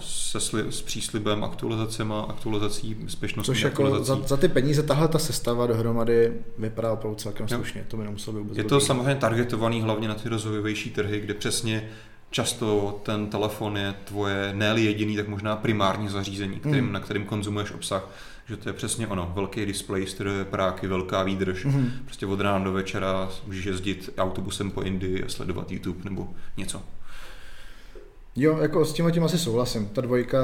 se sli, s příslibem aktualizacema, aktualizací bezpečnosti. Což jako za, za, ty peníze tahle ta sestava dohromady vypadá opravdu celkem slušně, to by nemuselo být vůbec Je to dobrý. samozřejmě targetovaný hlavně na ty rozvojovější trhy, kde přesně často ten telefon je tvoje ne jediný, tak možná primární zařízení, kterým, hmm. na kterým konzumuješ obsah. Že to je přesně ono, velký displej, strojové práky, velká výdrž. Hmm. Prostě od rána do večera můžeš jezdit autobusem po Indii a sledovat YouTube nebo něco. Jo, jako s tím tím asi souhlasím. Ta dvojka,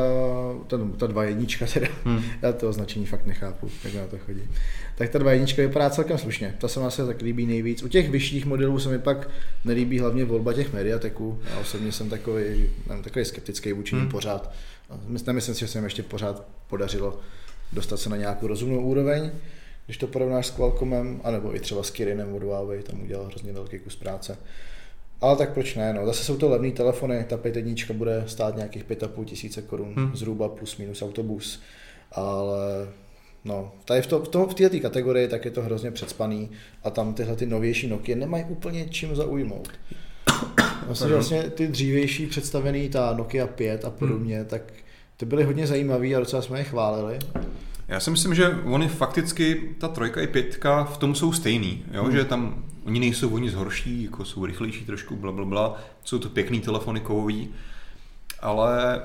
ta, ta dva jednička teda, hmm. já to označení fakt nechápu, jak na to chodí. Tak ta dva jednička vypadá celkem slušně, ta se mi asi tak líbí nejvíc. U těch vyšších modelů se mi pak nelíbí hlavně volba těch mediateků. Já osobně jsem takový, nevím, takový skeptický vůči hmm. pořád. Nemyslím si, že se mi ještě pořád podařilo dostat se na nějakou rozumnou úroveň, když to porovnáš s Qualcommem, anebo i třeba s Kirinem od Huawei, tam udělal hrozně velký kus práce. Ale tak proč ne, no. Zase jsou to levné telefony, ta 5 jednička bude stát nějakých 5,5 tisíce korun, hmm. zhruba plus minus autobus. Ale no, tady v, to, v, to, v této kategorii tak je to hrozně předspaný a tam tyhle ty novější Nokia nemají úplně čím zaujmout. Vlastně, vlastně ty dřívější představený, ta Nokia 5 a podobně, hmm. tak ty byly hodně zajímavý a docela jsme je chválili. Já si myslím, že oni fakticky, ta trojka i pětka v tom jsou stejný, jo? Hmm. že tam oni nejsou oni zhorší, jako jsou rychlejší trošku, bla, bla, bla. jsou to pěkný telefony kovový, ale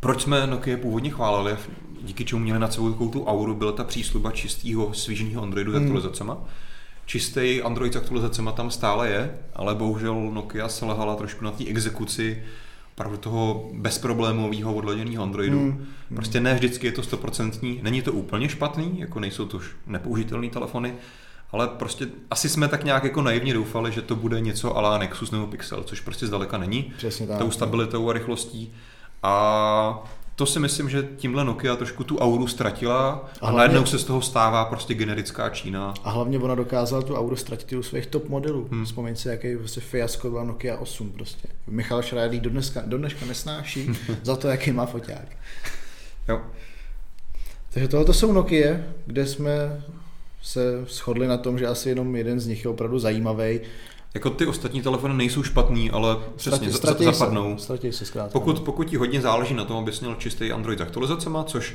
proč jsme Nokia původně chválili, díky čemu měli na celou takovou tu auru, byla ta přísluba čistého svížného Androidu s hmm. aktualizacema. Čistý Android s aktualizacema tam stále je, ale bohužel Nokia selhala trošku na té exekuci opravdu toho bezproblémového odladěného Androidu. Hmm. Prostě ne vždycky je to stoprocentní, není to úplně špatný, jako nejsou to už nepoužitelné telefony, ale prostě asi jsme tak nějak jako naivně doufali, že to bude něco ala Nexus nebo Pixel, což prostě zdaleka není. Přesně tak. Tou no. stabilitou a rychlostí. A to si myslím, že tímhle Nokia trošku tu auru ztratila a, a najednou se z toho stává prostě generická Čína. A hlavně ona dokázala tu auru ztratit u svých top modelů. Hmm. Vzpomeň si, jaký prostě fiasko byla Nokia 8 prostě. Michal Šrajdý do dneska, do dneška nesnáší za to, jaký má foťák. Jo. Takže tohle jsou Nokia, kde jsme se shodli na tom, že asi jenom jeden z nich je opravdu zajímavý. Jako ty ostatní telefony nejsou špatný, ale přesně ztratí, zapadnou. Se, ztratí se zkrátka. Pokud, no. pokud ti hodně záleží na tom, abys měl čistý Android s aktualizacema, což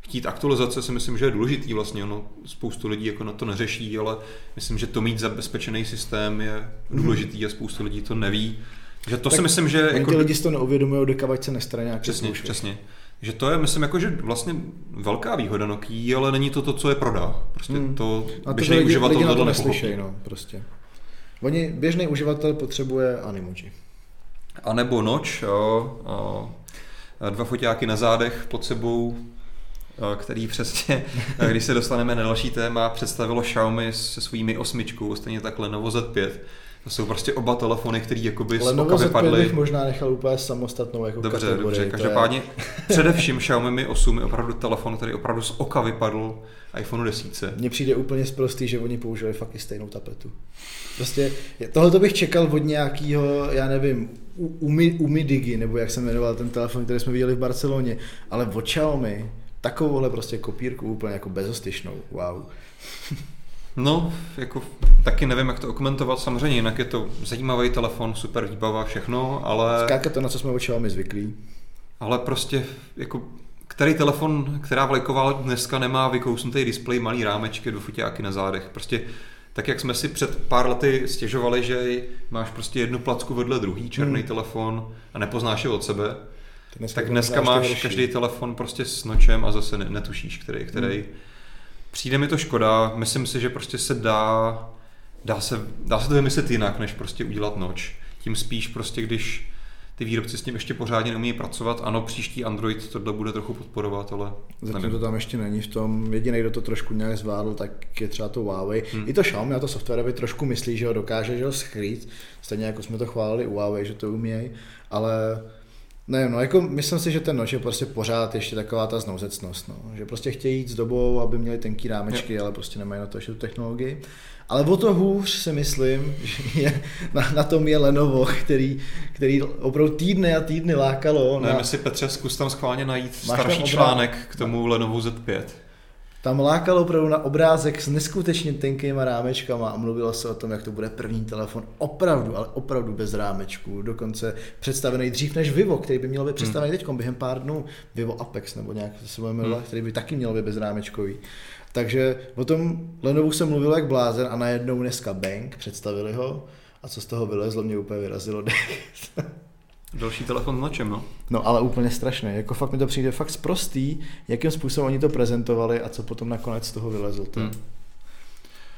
chtít aktualizace si myslím, že je důležitý vlastně, ono spoustu lidí jako na to neřeší, ale myslím, že to mít zabezpečený systém je mhm. důležitý a spoustu lidí to neví. Že to tak si myslím, že... Jako... Ty lidi si to neuvědomují, dokavať se nestane nějaký Přesně, zkoušek. přesně. Že to je, myslím, jako, že vlastně velká výhoda Nokia, ale není to to, co je prodá. Prostě hmm. to a běžný lidi, uživatel lidi na to neslyšej, no, prostě. Oni, běžný uživatel potřebuje Animoji. A nebo noč, jo, a dva foťáky na zádech pod sebou, který přesně, když se dostaneme na další téma, představilo Xiaomi se svými osmičkou, stejně tak Lenovo Z5, to jsou prostě oba telefony, které jakoby z oka vypadly. bych možná nechal úplně samostatnou jako Dobře, kategorii, dobře, každopádně je... především Xiaomi Mi 8 je opravdu telefon, který opravdu z oka vypadl iPhone 10. Mně přijde úplně zprostý, že oni použili fakt i stejnou tapetu. Prostě tohle bych čekal od nějakého, já nevím, Umi, Umi Digi, nebo jak se jmenoval ten telefon, který jsme viděli v Barceloně, ale od Xiaomi takovouhle prostě kopírku úplně jako bezostyšnou, wow. No, jako taky nevím, jak to okomentovat. Samozřejmě, jinak je to zajímavý telefon, super výbava, všechno, ale... Skáka to, na co jsme od Xiaomi zvyklí. Ale prostě, jako, který telefon, která vlajková dneska nemá vykousnutý displej, malý rámečky, dvoufutiáky na zádech. Prostě tak jak jsme si před pár lety stěžovali, že máš prostě jednu placku vedle druhý černý hmm. telefon a nepoznáš je od sebe, dneska tak dneska máš každý telefon prostě s nočem a zase netušíš, který, který hmm přijde mi to škoda, myslím si, že prostě se dá, dá se, dá se to vymyslet jinak, než prostě udělat noč. Tím spíš prostě, když ty výrobci s tím ještě pořádně neumí pracovat. Ano, příští Android tohle bude trochu podporovat, ale Zatím nevím. to tam ještě není v tom. Jediný, kdo to trošku nějak zvládl, tak je třeba to Huawei. Hmm. I to Xiaomi a to softwarově trošku myslí, že ho dokáže že ho schrít. Stejně jako jsme to chválili u Huawei, že to umějí, ale ne, no jako myslím si, že ten nož je prostě pořád ještě taková ta znouzecnost, no. že prostě chtějí jít s dobou, aby měli tenký rámečky, jo. ale prostě nemají na to ještě tu technologii. Ale o to hůř si myslím, že je, na, na tom je Lenovo, který, který opravdu týdny a týdny lákalo. Ne, na... si Petře, zkus tam schválně najít Máš starší článek k tomu Lenovo Z5. Tam lákalo opravdu na obrázek s neskutečně tenkýma rámečkama a mluvilo se o tom, jak to bude první telefon opravdu, ale opravdu bez rámečků. Dokonce představený dřív než Vivo, který by měl být představený hmm. teď během pár dnů. Vivo Apex nebo nějak se jmenovat, hmm. který by taky měl být bezrámečkový. Takže o tom Lenovu se mluvilo jak blázen a najednou dneska Bank představili ho a co z toho vylezlo, mě úplně vyrazilo Další telefon na čem, no? No ale úplně strašné, jako fakt mi to přijde fakt zprostý, jakým způsobem oni to prezentovali a co potom nakonec z toho vylezlo. To. Hmm.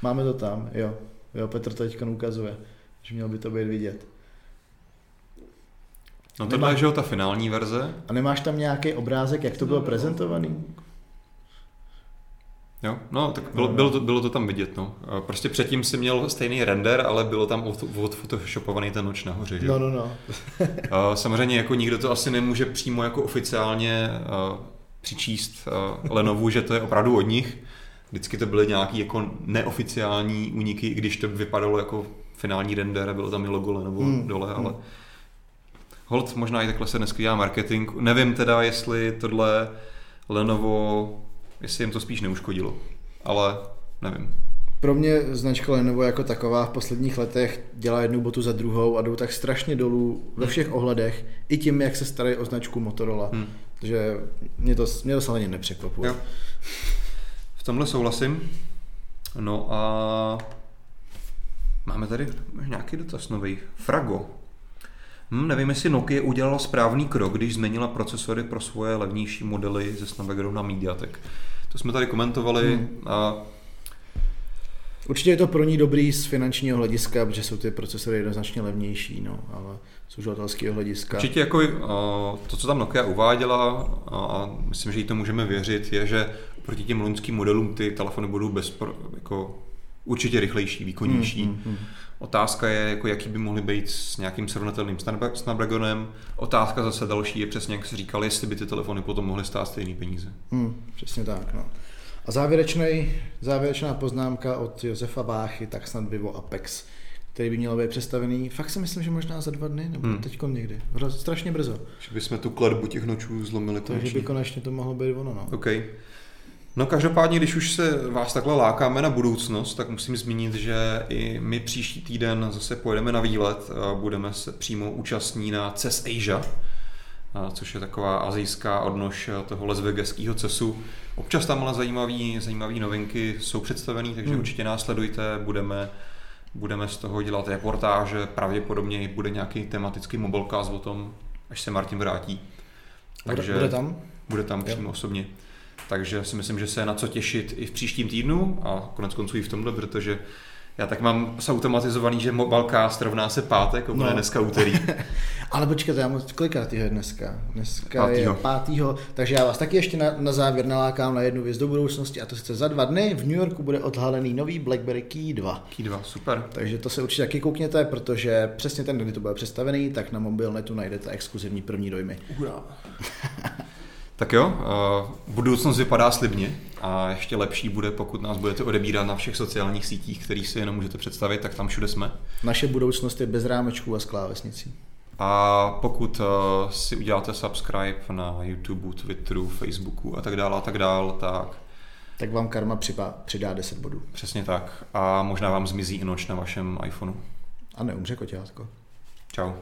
Máme to tam, jo. Jo, Petr to teďka ukazuje, že mělo by to být vidět. No tohle je, že ta finální verze. A nemáš tam nějaký obrázek, jak to bylo no, prezentovaný? Jo, no, tak bylo, bylo, to, bylo to tam vidět, no. Prostě předtím si měl stejný render, ale bylo tam odphotoshopovaný ten noč nahoře, že? No, no, no. Samozřejmě jako nikdo to asi nemůže přímo jako oficiálně přičíst Lenovu, že to je opravdu od nich. Vždycky to byly nějaký jako neoficiální úniky, i když to vypadalo jako finální render a bylo tam i logo Lenovo hmm. dole, ale hmm. hold, možná i takhle se dneska dělá marketing. Nevím teda, jestli tohle Lenovo jestli jim to spíš neuškodilo. Ale nevím. Pro mě značka Lenovo jako taková v posledních letech dělá jednu botu za druhou a jdou tak strašně dolů ve hmm. všech ohledech, i tím, jak se starají o značku Motorola. Hmm. Takže mě to, mě to samozřejmě nepřekvapuje. Jo. V tomhle souhlasím. No a máme tady nějaký dotaz nový. Frago. Hm, nevím, jestli Nokia udělala správný krok, když změnila procesory pro svoje levnější modely ze Snapdragonu na MediaTek. To jsme tady komentovali. Hmm. A... Určitě je to pro ní dobrý z finančního hlediska, protože jsou ty procesory jednoznačně levnější, no, ale z uživatelského hlediska. Určitě jako to, co tam Nokia uváděla, a myslím, že jí to můžeme věřit, je, že proti těm loňským modelům ty telefony budou bez, jako určitě rychlejší, výkonnější. Hmm, hmm, hmm. Otázka je, jako jaký by mohly být s nějakým srovnatelným Snapdragonem. Otázka zase další je přesně, jak jsi říkal, jestli by ty telefony potom mohly stát stejný peníze. Hmm, přesně tak. No. A závěrečný, závěrečná poznámka od Josefa Váchy, tak snad Vivo Apex, který by měl být představený, fakt si myslím, že možná za dva dny, nebo hmm. teď někdy, strašně brzo. Že bychom tu kladbu těch nočů zlomili Takže by konečně to mohlo být ono. No. Okay. No každopádně, když už se vás takhle lákáme na budoucnost, tak musím zmínit, že i my příští týden zase pojedeme na výlet a budeme se přímo účastní na CES Asia, což je taková azijská odnož toho lesvegeského CESu. Občas tam ale zajímavé zajímavý novinky jsou představené, takže hmm. určitě následujte, budeme, budeme z toho dělat reportáže, pravděpodobně bude nějaký tematický mobilecast o tom, až se Martin vrátí. Takže bude, bude tam? Bude tam přímo jo. osobně. Takže si myslím, že se je na co těšit i v příštím týdnu a konec konců i v tomhle, protože já tak mám zautomatizovaný, že Mobilecast rovná se pátek, a bude no. dneska úterý. Ale počkejte, já moc kolikrát je dneska? Dneska pátýho. je pátýho, takže já vás taky ještě na, na závěr nalákám na jednu věc do budoucnosti a to sice za dva dny v New Yorku bude odhalený nový BlackBerry Key 2. Key 2, super. Takže to se určitě taky koukněte, protože přesně ten den, kdy to bude představený, tak na mobilnetu najdete exkluzivní první dojmy. Ura. Tak jo, uh, budoucnost vypadá slibně a ještě lepší bude, pokud nás budete odebírat na všech sociálních sítích, kterých si jenom můžete představit, tak tam všude jsme. Naše budoucnost je bez rámečků a s klávesnicí. A pokud uh, si uděláte subscribe na YouTube, Twitteru, Facebooku a tak dále a tak dále, tak tak vám karma připá, přidá 10 bodů. Přesně tak. A možná vám zmizí i noč na vašem iPhoneu. A neumře koťátko. Čau.